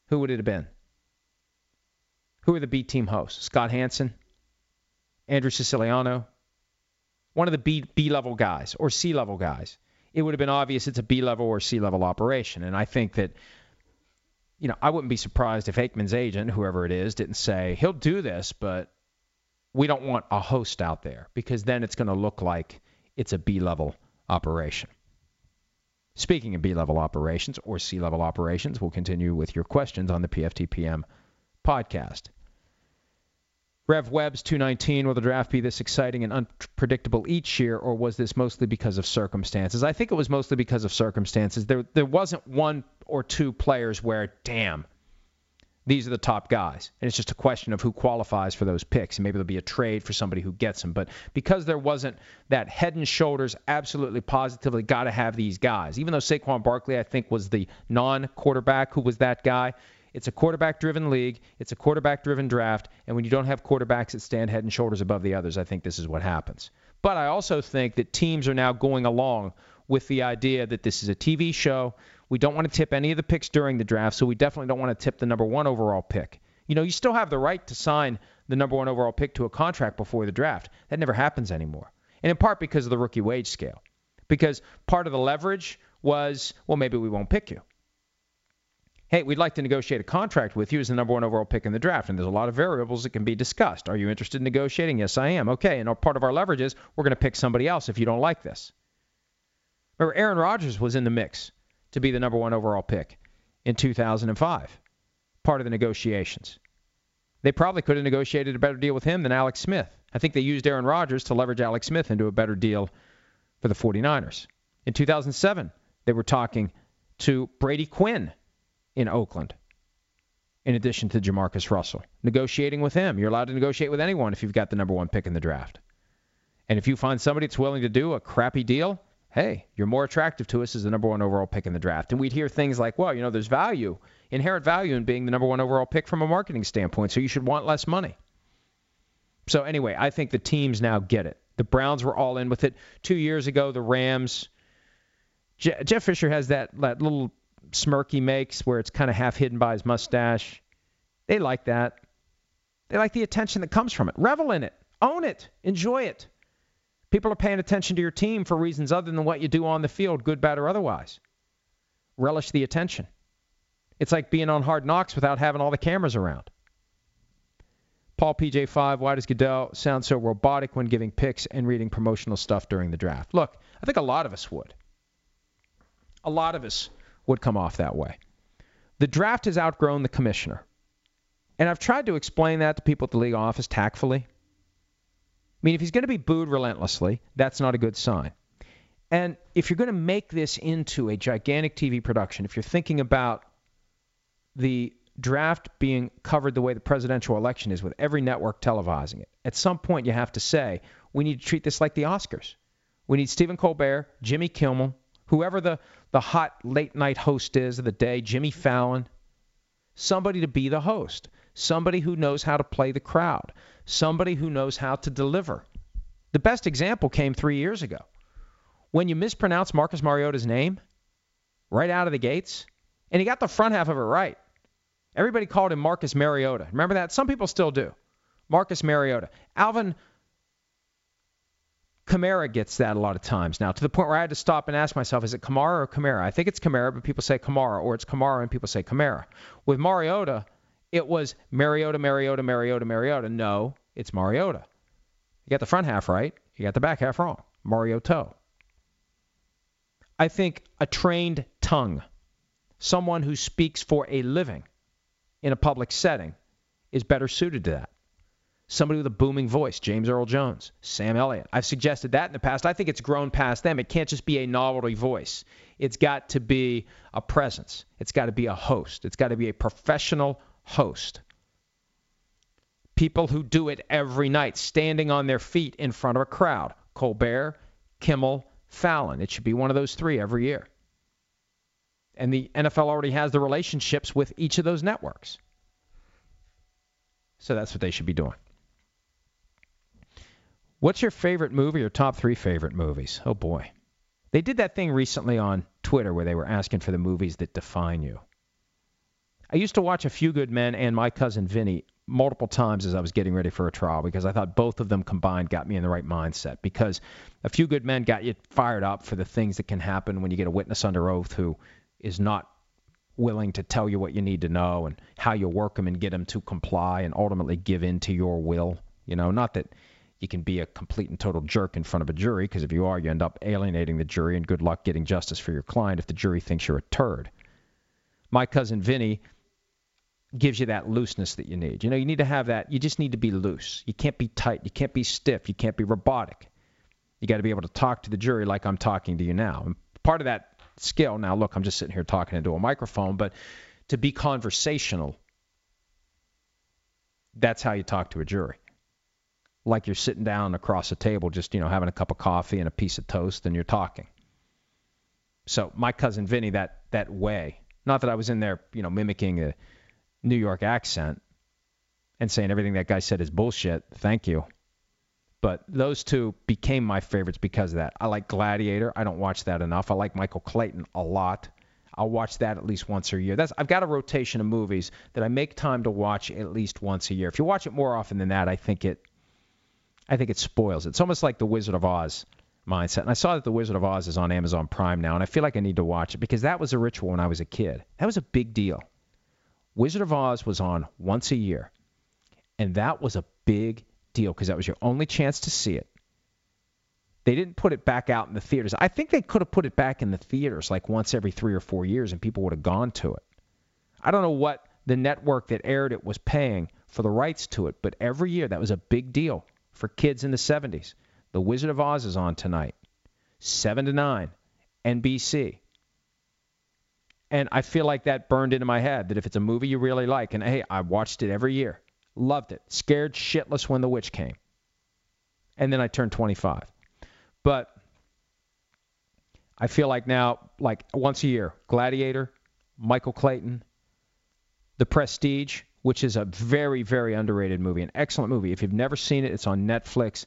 Who would it have been? Who are the B team hosts? Scott Hanson, Andrew Siciliano, one of the B, B level guys or C level guys. It would have been obvious it's a B level or C level operation. And I think that, you know, I wouldn't be surprised if Aikman's agent, whoever it is, didn't say, he'll do this, but we don't want a host out there because then it's going to look like it's a B level operation. Speaking of B level operations or C level operations, we'll continue with your questions on the PFTPM podcast. Rev Webb's 219, will the draft be this exciting and unpredictable each year, or was this mostly because of circumstances? I think it was mostly because of circumstances. There, there wasn't one or two players where, damn, these are the top guys. And it's just a question of who qualifies for those picks. And maybe there'll be a trade for somebody who gets them. But because there wasn't that head and shoulders, absolutely positively got to have these guys. Even though Saquon Barkley, I think, was the non quarterback who was that guy, it's a quarterback driven league. It's a quarterback driven draft. And when you don't have quarterbacks that stand head and shoulders above the others, I think this is what happens. But I also think that teams are now going along with the idea that this is a TV show. We don't want to tip any of the picks during the draft, so we definitely don't want to tip the number one overall pick. You know, you still have the right to sign the number one overall pick to a contract before the draft. That never happens anymore. And in part because of the rookie wage scale. Because part of the leverage was, well, maybe we won't pick you hey, we'd like to negotiate a contract with you as the number one overall pick in the draft. And there's a lot of variables that can be discussed. Are you interested in negotiating? Yes, I am. Okay. And part of our leverage is we're going to pick somebody else if you don't like this. Remember, Aaron Rodgers was in the mix to be the number one overall pick in 2005, part of the negotiations. They probably could have negotiated a better deal with him than Alex Smith. I think they used Aaron Rodgers to leverage Alex Smith into a better deal for the 49ers. In 2007, they were talking to Brady Quinn in Oakland, in addition to Jamarcus Russell. Negotiating with him. You're allowed to negotiate with anyone if you've got the number one pick in the draft. And if you find somebody that's willing to do a crappy deal, hey, you're more attractive to us as the number one overall pick in the draft. And we'd hear things like, well, you know, there's value, inherent value in being the number one overall pick from a marketing standpoint, so you should want less money. So anyway, I think the teams now get it. The Browns were all in with it. Two years ago, the Rams. Jeff Fisher has that, that little smirk he makes where it's kind of half hidden by his mustache. They like that. They like the attention that comes from it. Revel in it. Own it. Enjoy it. People are paying attention to your team for reasons other than what you do on the field, good, bad, or otherwise. Relish the attention. It's like being on hard knocks without having all the cameras around. Paul PJ5, why does Goodell sound so robotic when giving picks and reading promotional stuff during the draft? Look, I think a lot of us would. A lot of us would come off that way. The draft has outgrown the commissioner. And I've tried to explain that to people at the league office tactfully. I mean, if he's going to be booed relentlessly, that's not a good sign. And if you're going to make this into a gigantic TV production, if you're thinking about the draft being covered the way the presidential election is, with every network televising it, at some point you have to say, we need to treat this like the Oscars. We need Stephen Colbert, Jimmy Kimmel, whoever the, the hot late night host is of the day, Jimmy Fallon, somebody to be the host, somebody who knows how to play the crowd, somebody who knows how to deliver. The best example came three years ago. When you mispronounce Marcus Mariota's name right out of the gates, and he got the front half of it right. Everybody called him Marcus Mariota. Remember that? Some people still do. Marcus Mariota. Alvin Kamara gets that a lot of times now, to the point where I had to stop and ask myself, is it Kamara or Kamara? I think it's Kamara, but people say Kamara, or it's Kamara and people say Kamara. With Mariota, it was Mariota, Mariota, Mariota, Mariota. No, it's Mariota. You got the front half right. You got the back half wrong. Mariota. I think a trained tongue, someone who speaks for a living in a public setting, is better suited to that. Somebody with a booming voice, James Earl Jones, Sam Elliott. I've suggested that in the past. I think it's grown past them. It can't just be a novelty voice. It's got to be a presence. It's got to be a host. It's got to be a professional host. People who do it every night, standing on their feet in front of a crowd. Colbert, Kimmel, Fallon. It should be one of those three every year. And the NFL already has the relationships with each of those networks. So that's what they should be doing. What's your favorite movie or top three favorite movies? Oh boy. They did that thing recently on Twitter where they were asking for the movies that define you. I used to watch A Few Good Men and My Cousin Vinny multiple times as I was getting ready for a trial because I thought both of them combined got me in the right mindset. Because A Few Good Men got you fired up for the things that can happen when you get a witness under oath who is not willing to tell you what you need to know and how you work them and get them to comply and ultimately give in to your will. You know, not that you can be a complete and total jerk in front of a jury, because if you are, you end up alienating the jury, and good luck getting justice for your client if the jury thinks you're a turd. My cousin Vinny gives you that looseness that you need. You know, you need to have that. You just need to be loose. You can't be tight. You can't be stiff. You can't be robotic. You got to be able to talk to the jury like I'm talking to you now. And part of that skill, now look, I'm just sitting here talking into a microphone, but to be conversational, that's how you talk to a jury like you're sitting down across a table, just you know having a cup of coffee and a piece of toast, and you're talking. So my cousin Vinny, that that way, not that I was in there, you know, mimicking a New York accent and saying everything that guy said is bullshit. Thank you. But those two became my favorites because of that. I like Gladiator. I don't watch that enough. I like Michael Clayton a lot. I'll watch that at least once a year. That's I've got a rotation of movies that I make time to watch at least once a year. If you watch it more often than that, I think it I think it spoils it. It's almost like the Wizard of Oz mindset. And I saw that the Wizard of Oz is on Amazon Prime now, and I feel like I need to watch it because that was a ritual when I was a kid. That was a big deal. Wizard of Oz was on once a year, and that was a big deal because that was your only chance to see it. They didn't put it back out in the theaters. I think they could have put it back in the theaters like once every three or four years, and people would have gone to it. I don't know what the network that aired it was paying for the rights to it, but every year that was a big deal for kids in the 70s. The Wizard of Oz is on tonight, 7 to 9, NBC. And I feel like that burned into my head that if it's a movie you really like, and hey, I watched it every year, loved it, scared shitless when the witch came. And then I turned 25. But I feel like now, like once a year, Gladiator, Michael Clayton, The Prestige, which is a very, very underrated movie, an excellent movie. If you've never seen it, it's on Netflix.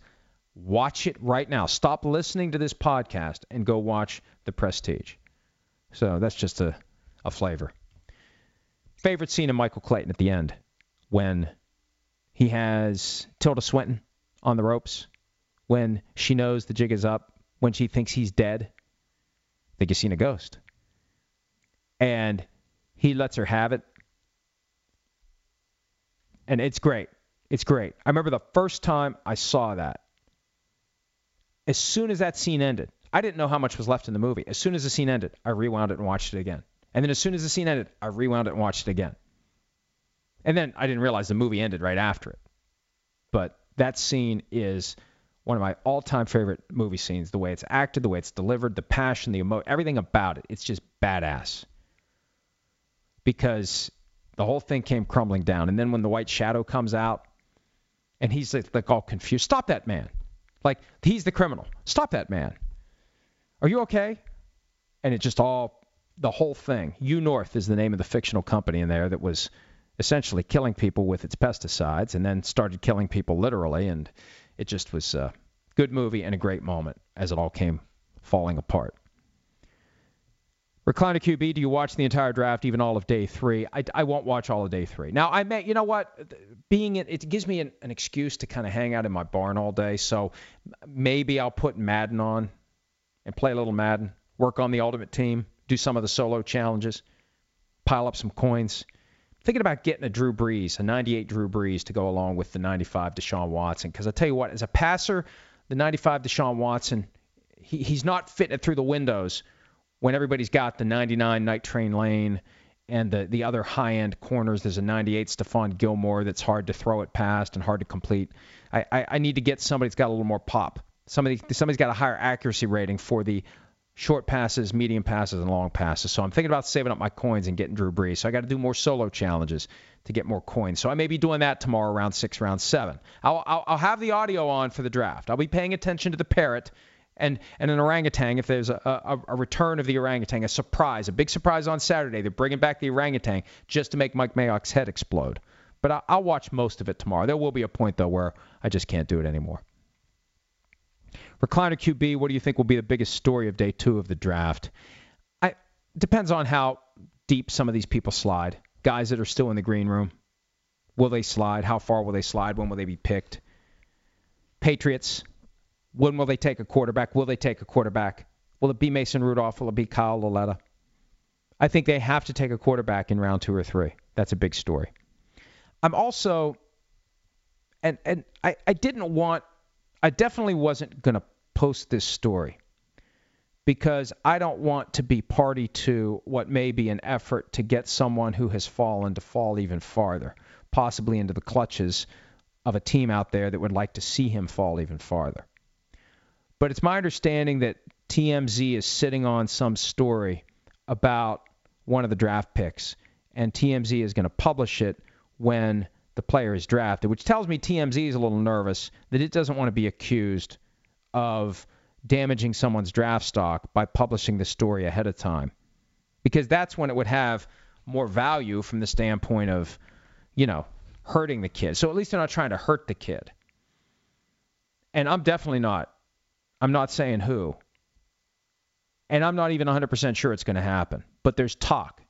Watch it right now. Stop listening to this podcast and go watch The Prestige. So that's just a, a flavor. Favorite scene of Michael Clayton at the end when he has Tilda Swinton on the ropes, when she knows the jig is up, when she thinks he's dead. I think you've seen a ghost. And he lets her have it and it's great. It's great. I remember the first time I saw that. As soon as that scene ended, I didn't know how much was left in the movie. As soon as the scene ended, I rewound it and watched it again. And then as soon as the scene ended, I rewound it and watched it again. And then I didn't realize the movie ended right after it. But that scene is one of my all-time favorite movie scenes. The way it's acted, the way it's delivered, the passion, the emotion, everything about it. It's just badass. Because the whole thing came crumbling down. And then when the white shadow comes out, and he's like, like all confused, stop that man. Like he's the criminal. Stop that man. Are you okay? And it just all the whole thing. U-North is the name of the fictional company in there that was essentially killing people with its pesticides, and then started killing people literally. And it just was a good movie and a great moment as it all came falling apart. Recliner QB, do you watch the entire draft, even all of day three? I, I won't watch all of day three. Now, I may, you know what? Being it, it gives me an, an excuse to kind of hang out in my barn all day. So maybe I'll put Madden on and play a little Madden, work on the ultimate team, do some of the solo challenges, pile up some coins. thinking about getting a Drew Brees, a 98 Drew Brees, to go along with the 95 Deshaun Watson. Because I tell you what, as a passer, the 95 Deshaun Watson, he, he's not fitting it through the windows when everybody's got the 99 Night Train Lane and the the other high end corners. There's a 98 Stephon Gilmore that's hard to throw it past and hard to complete. I, I, I need to get somebody that's got a little more pop. Somebody somebody's got a higher accuracy rating for the short passes, medium passes, and long passes. So I'm thinking about saving up my coins and getting Drew Brees. So I got to do more solo challenges to get more coins. So I may be doing that tomorrow around six, round seven. I'll, I'll, I'll have the audio on for the draft. I'll be paying attention to the parrot and, and an orangutan if there's a, a, a return of the orangutan, a surprise, a big surprise on Saturday. They're bringing back the orangutan just to make Mike Mayock's head explode. But I, I'll watch most of it tomorrow. There will be a point, though, where I just can't do it anymore. Recliner QB, what do you think will be the biggest story of day two of the draft? I depends on how deep some of these people slide. Guys that are still in the green room, will they slide? How far will they slide? When will they be picked? Patriots, when will they take a quarterback? Will they take a quarterback? Will it be Mason Rudolph? Will it be Kyle Lauletta? I think they have to take a quarterback in round two or three. That's a big story. I'm also, and and I, I didn't want, I definitely wasn't going to post this story because I don't want to be party to what may be an effort to get someone who has fallen to fall even farther, possibly into the clutches of a team out there that would like to see him fall even farther. But it's my understanding that TMZ is sitting on some story about one of the draft picks, and TMZ is going to publish it when the player is drafted, which tells me TMZ is a little nervous that it doesn't want to be accused of damaging someone's draft stock by publishing the story ahead of time. Because that's when it would have more value from the standpoint of, you know, hurting the kid. So at least they're not trying to hurt the kid. And I'm definitely not. I'm not saying who. And I'm not even 100% sure it's going to happen. But there's talk.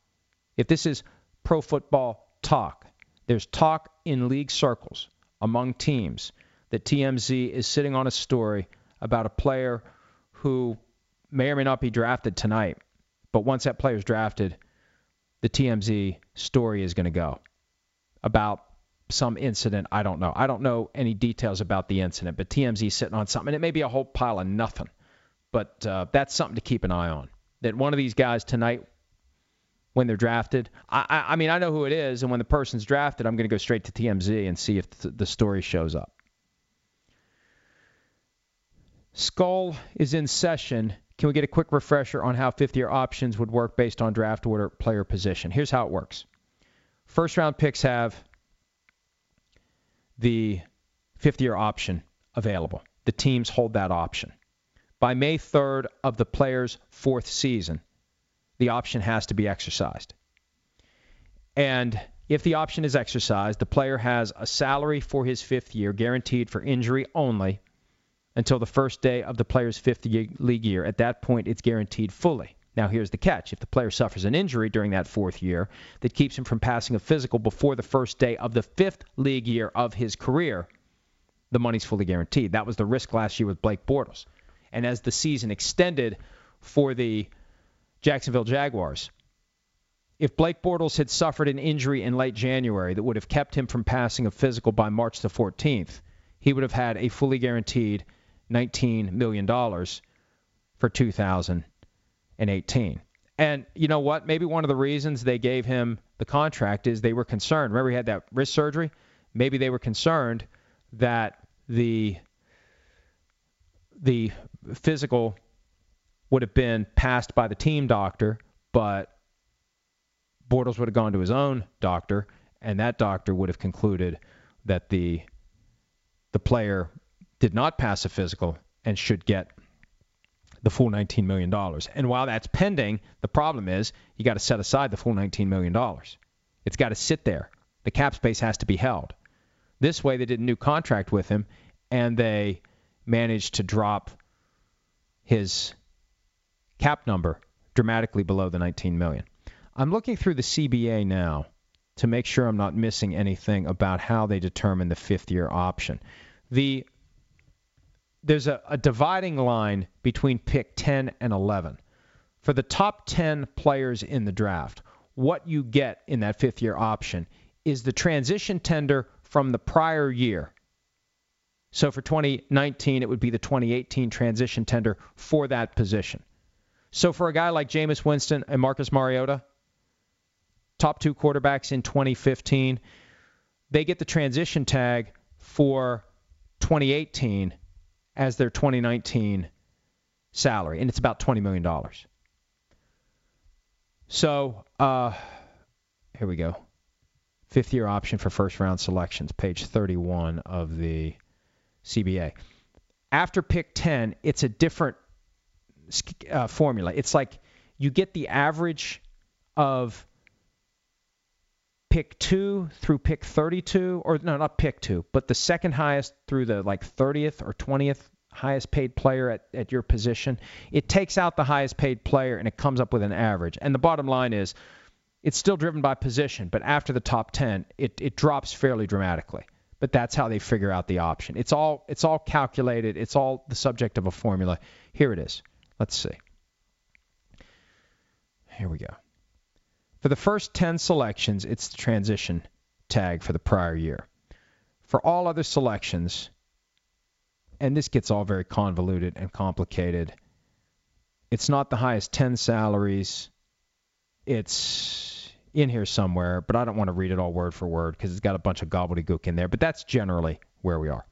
If this is pro football talk, there's talk in league circles among teams that TMZ is sitting on a story about a player who may or may not be drafted tonight. But once that player is drafted, the TMZ story is going to go about some incident. I don't know. I don't know any details about the incident, but TMZ sitting on something. And it may be a whole pile of nothing, but uh, that's something to keep an eye on. That one of these guys tonight, when they're drafted, I, I, I mean, I know who it is, and when the person's drafted, I'm going to go straight to TMZ and see if the story shows up. Skull is in session. Can we get a quick refresher on how fifth year options would work based on draft order player position? Here's how it works first round picks have the fifth year option available. The teams hold that option. By May 3rd of the player's fourth season, the option has to be exercised. And if the option is exercised, the player has a salary for his fifth year guaranteed for injury only until the first day of the player's fifth league year. At that point, it's guaranteed fully. Now, here's the catch. If the player suffers an injury during that fourth year that keeps him from passing a physical before the first day of the fifth league year of his career, the money's fully guaranteed. That was the risk last year with Blake Bortles. And as the season extended for the Jacksonville Jaguars, if Blake Bortles had suffered an injury in late January that would have kept him from passing a physical by March the 14th, he would have had a fully guaranteed $19 million for 2018. And you know what? Maybe one of the reasons they gave him the contract is they were concerned. Remember, he had that wrist surgery? Maybe they were concerned that the the physical would have been passed by the team doctor, but Bortles would have gone to his own doctor, and that doctor would have concluded that the the player did not pass a physical and should get the full $19 million. And while that's pending, the problem is you got to set aside the full $19 million. It's got to sit there. The cap space has to be held. This way, they did a new contract with him, and they managed to drop his cap number dramatically below the 19 million. I'm looking through the CBA now to make sure I'm not missing anything about how they determine the fifth year option. The there's a, a dividing line between pick 10 and 11. For the top 10 players in the draft, what you get in that fifth year option is the transition tender from the prior year. So for 2019, it would be the 2018 transition tender for that position. So for a guy like Jameis Winston and Marcus Mariota, top two quarterbacks in 2015, they get the transition tag for 2018 as their 2019 salary, and it's about $20 million. So uh, here we go. Fifth year option for first round selections, page 31 of the CBA. After pick 10, it's a different uh, formula. It's like you get the average of pick 2 through pick 32 or no not pick 2 but the second highest through the like 30th or 20th highest paid player at, at your position it takes out the highest paid player and it comes up with an average. And the bottom line is it's still driven by position but after the top 10 it, it drops fairly dramatically. But that's how they figure out the option. It's all it's all calculated. It's all the subject of a formula. Here it is. Let's see. Here we go for the first 10 selections, it's the transition tag for the prior year. For all other selections, and this gets all very convoluted and complicated, it's not the highest 10 salaries. It's in here somewhere, but I don't want to read it all word for word because it's got a bunch of gobbledygook in there. But that's generally where we are.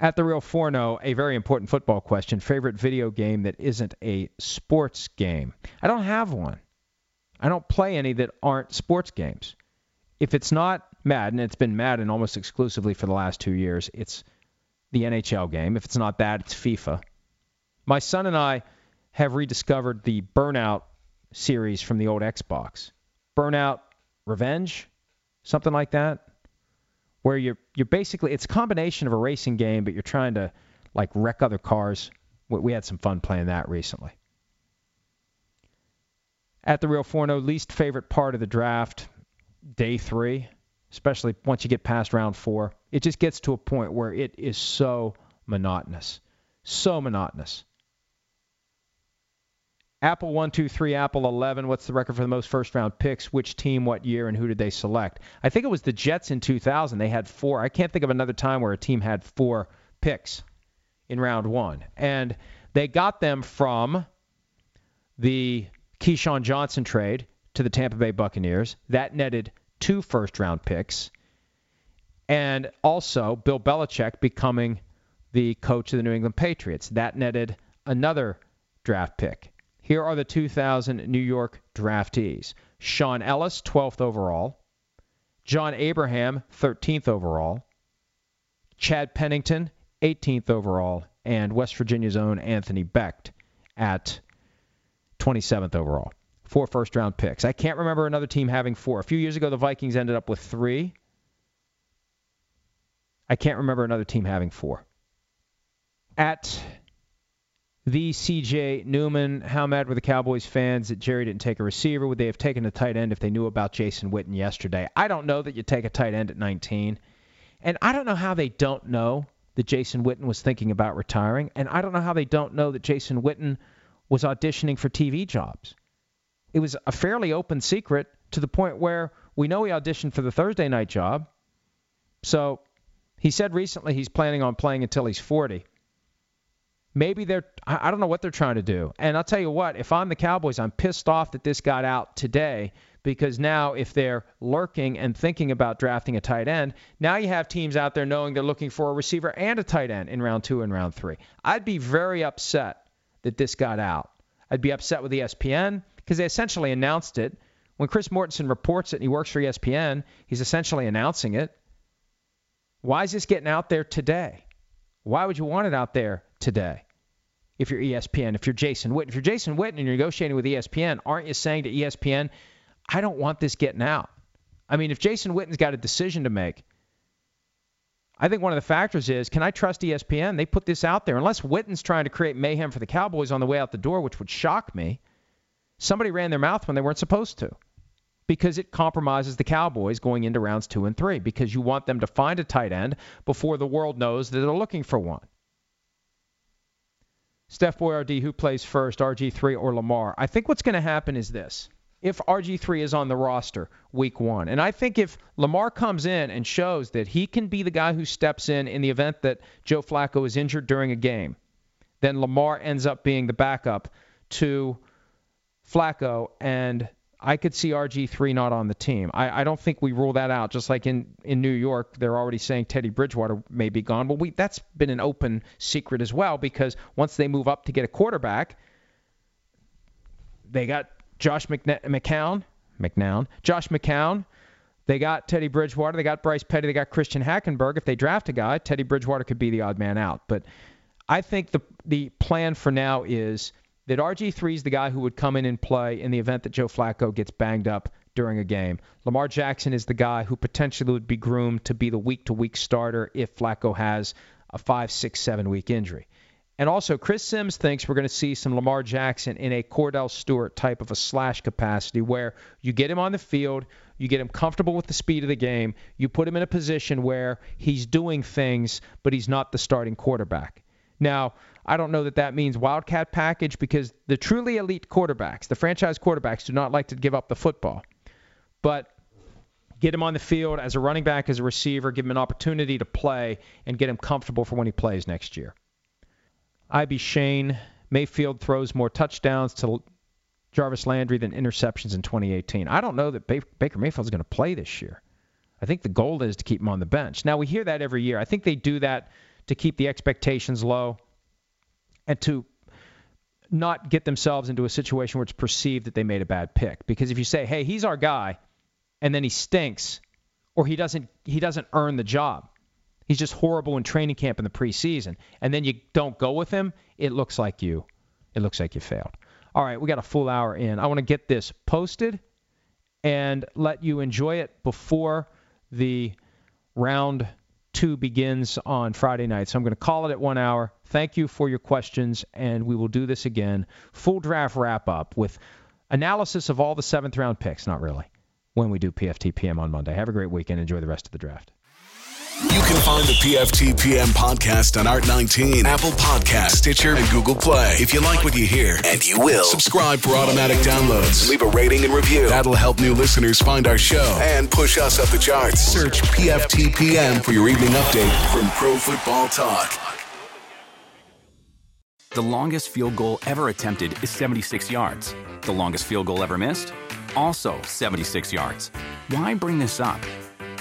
At the Real Forno, a very important football question. Favorite video game that isn't a sports game? I don't have one. I don't play any that aren't sports games. If it's not Madden, it's been Madden almost exclusively for the last two years. It's the NHL game. If it's not that, it's FIFA. My son and I have rediscovered the Burnout series from the old Xbox. Burnout Revenge, something like that, where you're you're basically it's a combination of a racing game, but you're trying to like wreck other cars. We had some fun playing that recently at the Real Forno, least favorite part of the draft, day three, especially once you get past round four. It just gets to a point where it is so monotonous. So monotonous. Apple 1, 2, 3, Apple 11. What's the record for the most first round picks? Which team, what year, and who did they select? I think it was the Jets in 2000. They had four. I can't think of another time where a team had four picks in round one. And they got them from the Keyshawn Johnson trade to the Tampa Bay Buccaneers. That netted two first round picks. And also Bill Belichick becoming the coach of the New England Patriots. That netted another draft pick. Here are the 2000 New York draftees Shaun Ellis, 12th overall. John Abraham, 13th overall. Chad Pennington, 18th overall. And West Virginia's own Anthony Becht at 27th overall. Four first round picks. I can't remember another team having four. A few years ago, the Vikings ended up with three. I can't remember another team having four. At the CJ Newman, how mad were the Cowboys fans that Jerry didn't take a receiver? Would they have taken a tight end if they knew about Jason Witten yesterday? I don't know that you take a tight end at 19. And I don't know how they don't know that Jason Witten was thinking about retiring. And I don't know how they don't know that Jason Witten was auditioning for TV jobs. It was a fairly open secret to the point where we know he auditioned for the Thursday night job. So he said recently he's planning on playing until he's 40. Maybe they're, I don't know what they're trying to do. And I'll tell you what, if I'm the Cowboys, I'm pissed off that this got out today because now if they're lurking and thinking about drafting a tight end, now you have teams out there knowing they're looking for a receiver and a tight end in round two and round three. I'd be very upset that this got out. I'd be upset with ESPN because they essentially announced it. When Chris Mortensen reports it and he works for ESPN, he's essentially announcing it. Why is this getting out there today? Why would you want it out there today? If you're ESPN, if you're Jason Witten, if you're Jason Witten and you're negotiating with ESPN, aren't you saying to ESPN, I don't want this getting out? I mean, if Jason Witten's got a decision to make, I think one of the factors is can I trust ESPN? They put this out there. Unless Witten's trying to create mayhem for the Cowboys on the way out the door, which would shock me, somebody ran their mouth when they weren't supposed to because it compromises the Cowboys going into rounds two and three because you want them to find a tight end before the world knows that they're looking for one. Steph Boyardee, who plays first, RG3 or Lamar? I think what's going to happen is this if RG3 is on the roster week one. And I think if Lamar comes in and shows that he can be the guy who steps in in the event that Joe Flacco is injured during a game, then Lamar ends up being the backup to Flacco, and I could see RG3 not on the team. I, I don't think we rule that out. Just like in, in New York, they're already saying Teddy Bridgewater may be gone. Well, we that's been an open secret as well because once they move up to get a quarterback, they got Josh McNa- McCown, McNown, Josh McCown. They got Teddy Bridgewater. They got Bryce Petty. They got Christian Hackenberg. If they draft a guy, Teddy Bridgewater could be the odd man out. But I think the the plan for now is that RG3 is the guy who would come in and play in the event that Joe Flacco gets banged up during a game. Lamar Jackson is the guy who potentially would be groomed to be the week to week starter if Flacco has a five, six, seven week injury. And also, Chris Sims thinks we're going to see some Lamar Jackson in a Kordell Stewart type of a slash capacity where you get him on the field, you get him comfortable with the speed of the game, you put him in a position where he's doing things, but he's not the starting quarterback. Now, I don't know that that means wildcat package because the truly elite quarterbacks, the franchise quarterbacks, do not like to give up the football. But get him on the field as a running back, as a receiver, give him an opportunity to play, and get him comfortable for when he plays next year. IB Shane, Mayfield throws more touchdowns to Jarvis Landry than interceptions in 2018. I don't know that Baker Mayfield's going to play this year. I think the goal is to keep him on the bench. Now, we hear that every year. I think they do that to keep the expectations low and to not get themselves into a situation where it's perceived that they made a bad pick. Because if you say, "Hey, he's our guy," and then he stinks, or he doesn't he doesn't earn the job, he's just horrible in training camp in the preseason, and then you don't go with him, it looks like you it looks like you failed. All right, we got a full hour in. I want to get this posted and let you enjoy it before the round two begins on Friday night. So I'm going to call it at one hour. Thank you for your questions, and we will do this again. Full draft wrap up with analysis of all the seventh round picks. Not really. When we do PFT PM on Monday. Have a great weekend. Enjoy the rest of the draft. You can find the PFTPM podcast on Art19, Apple Podcast, Stitcher, and Google Play. If you like what you hear, and you will, subscribe for automatic downloads. Leave a rating and review. That'll help new listeners find our show and push us up the charts. Search PFTPM for your evening update from Pro Football Talk. The longest field goal ever attempted is 76 yards. The longest field goal ever missed? Also 76 yards. Why bring this up?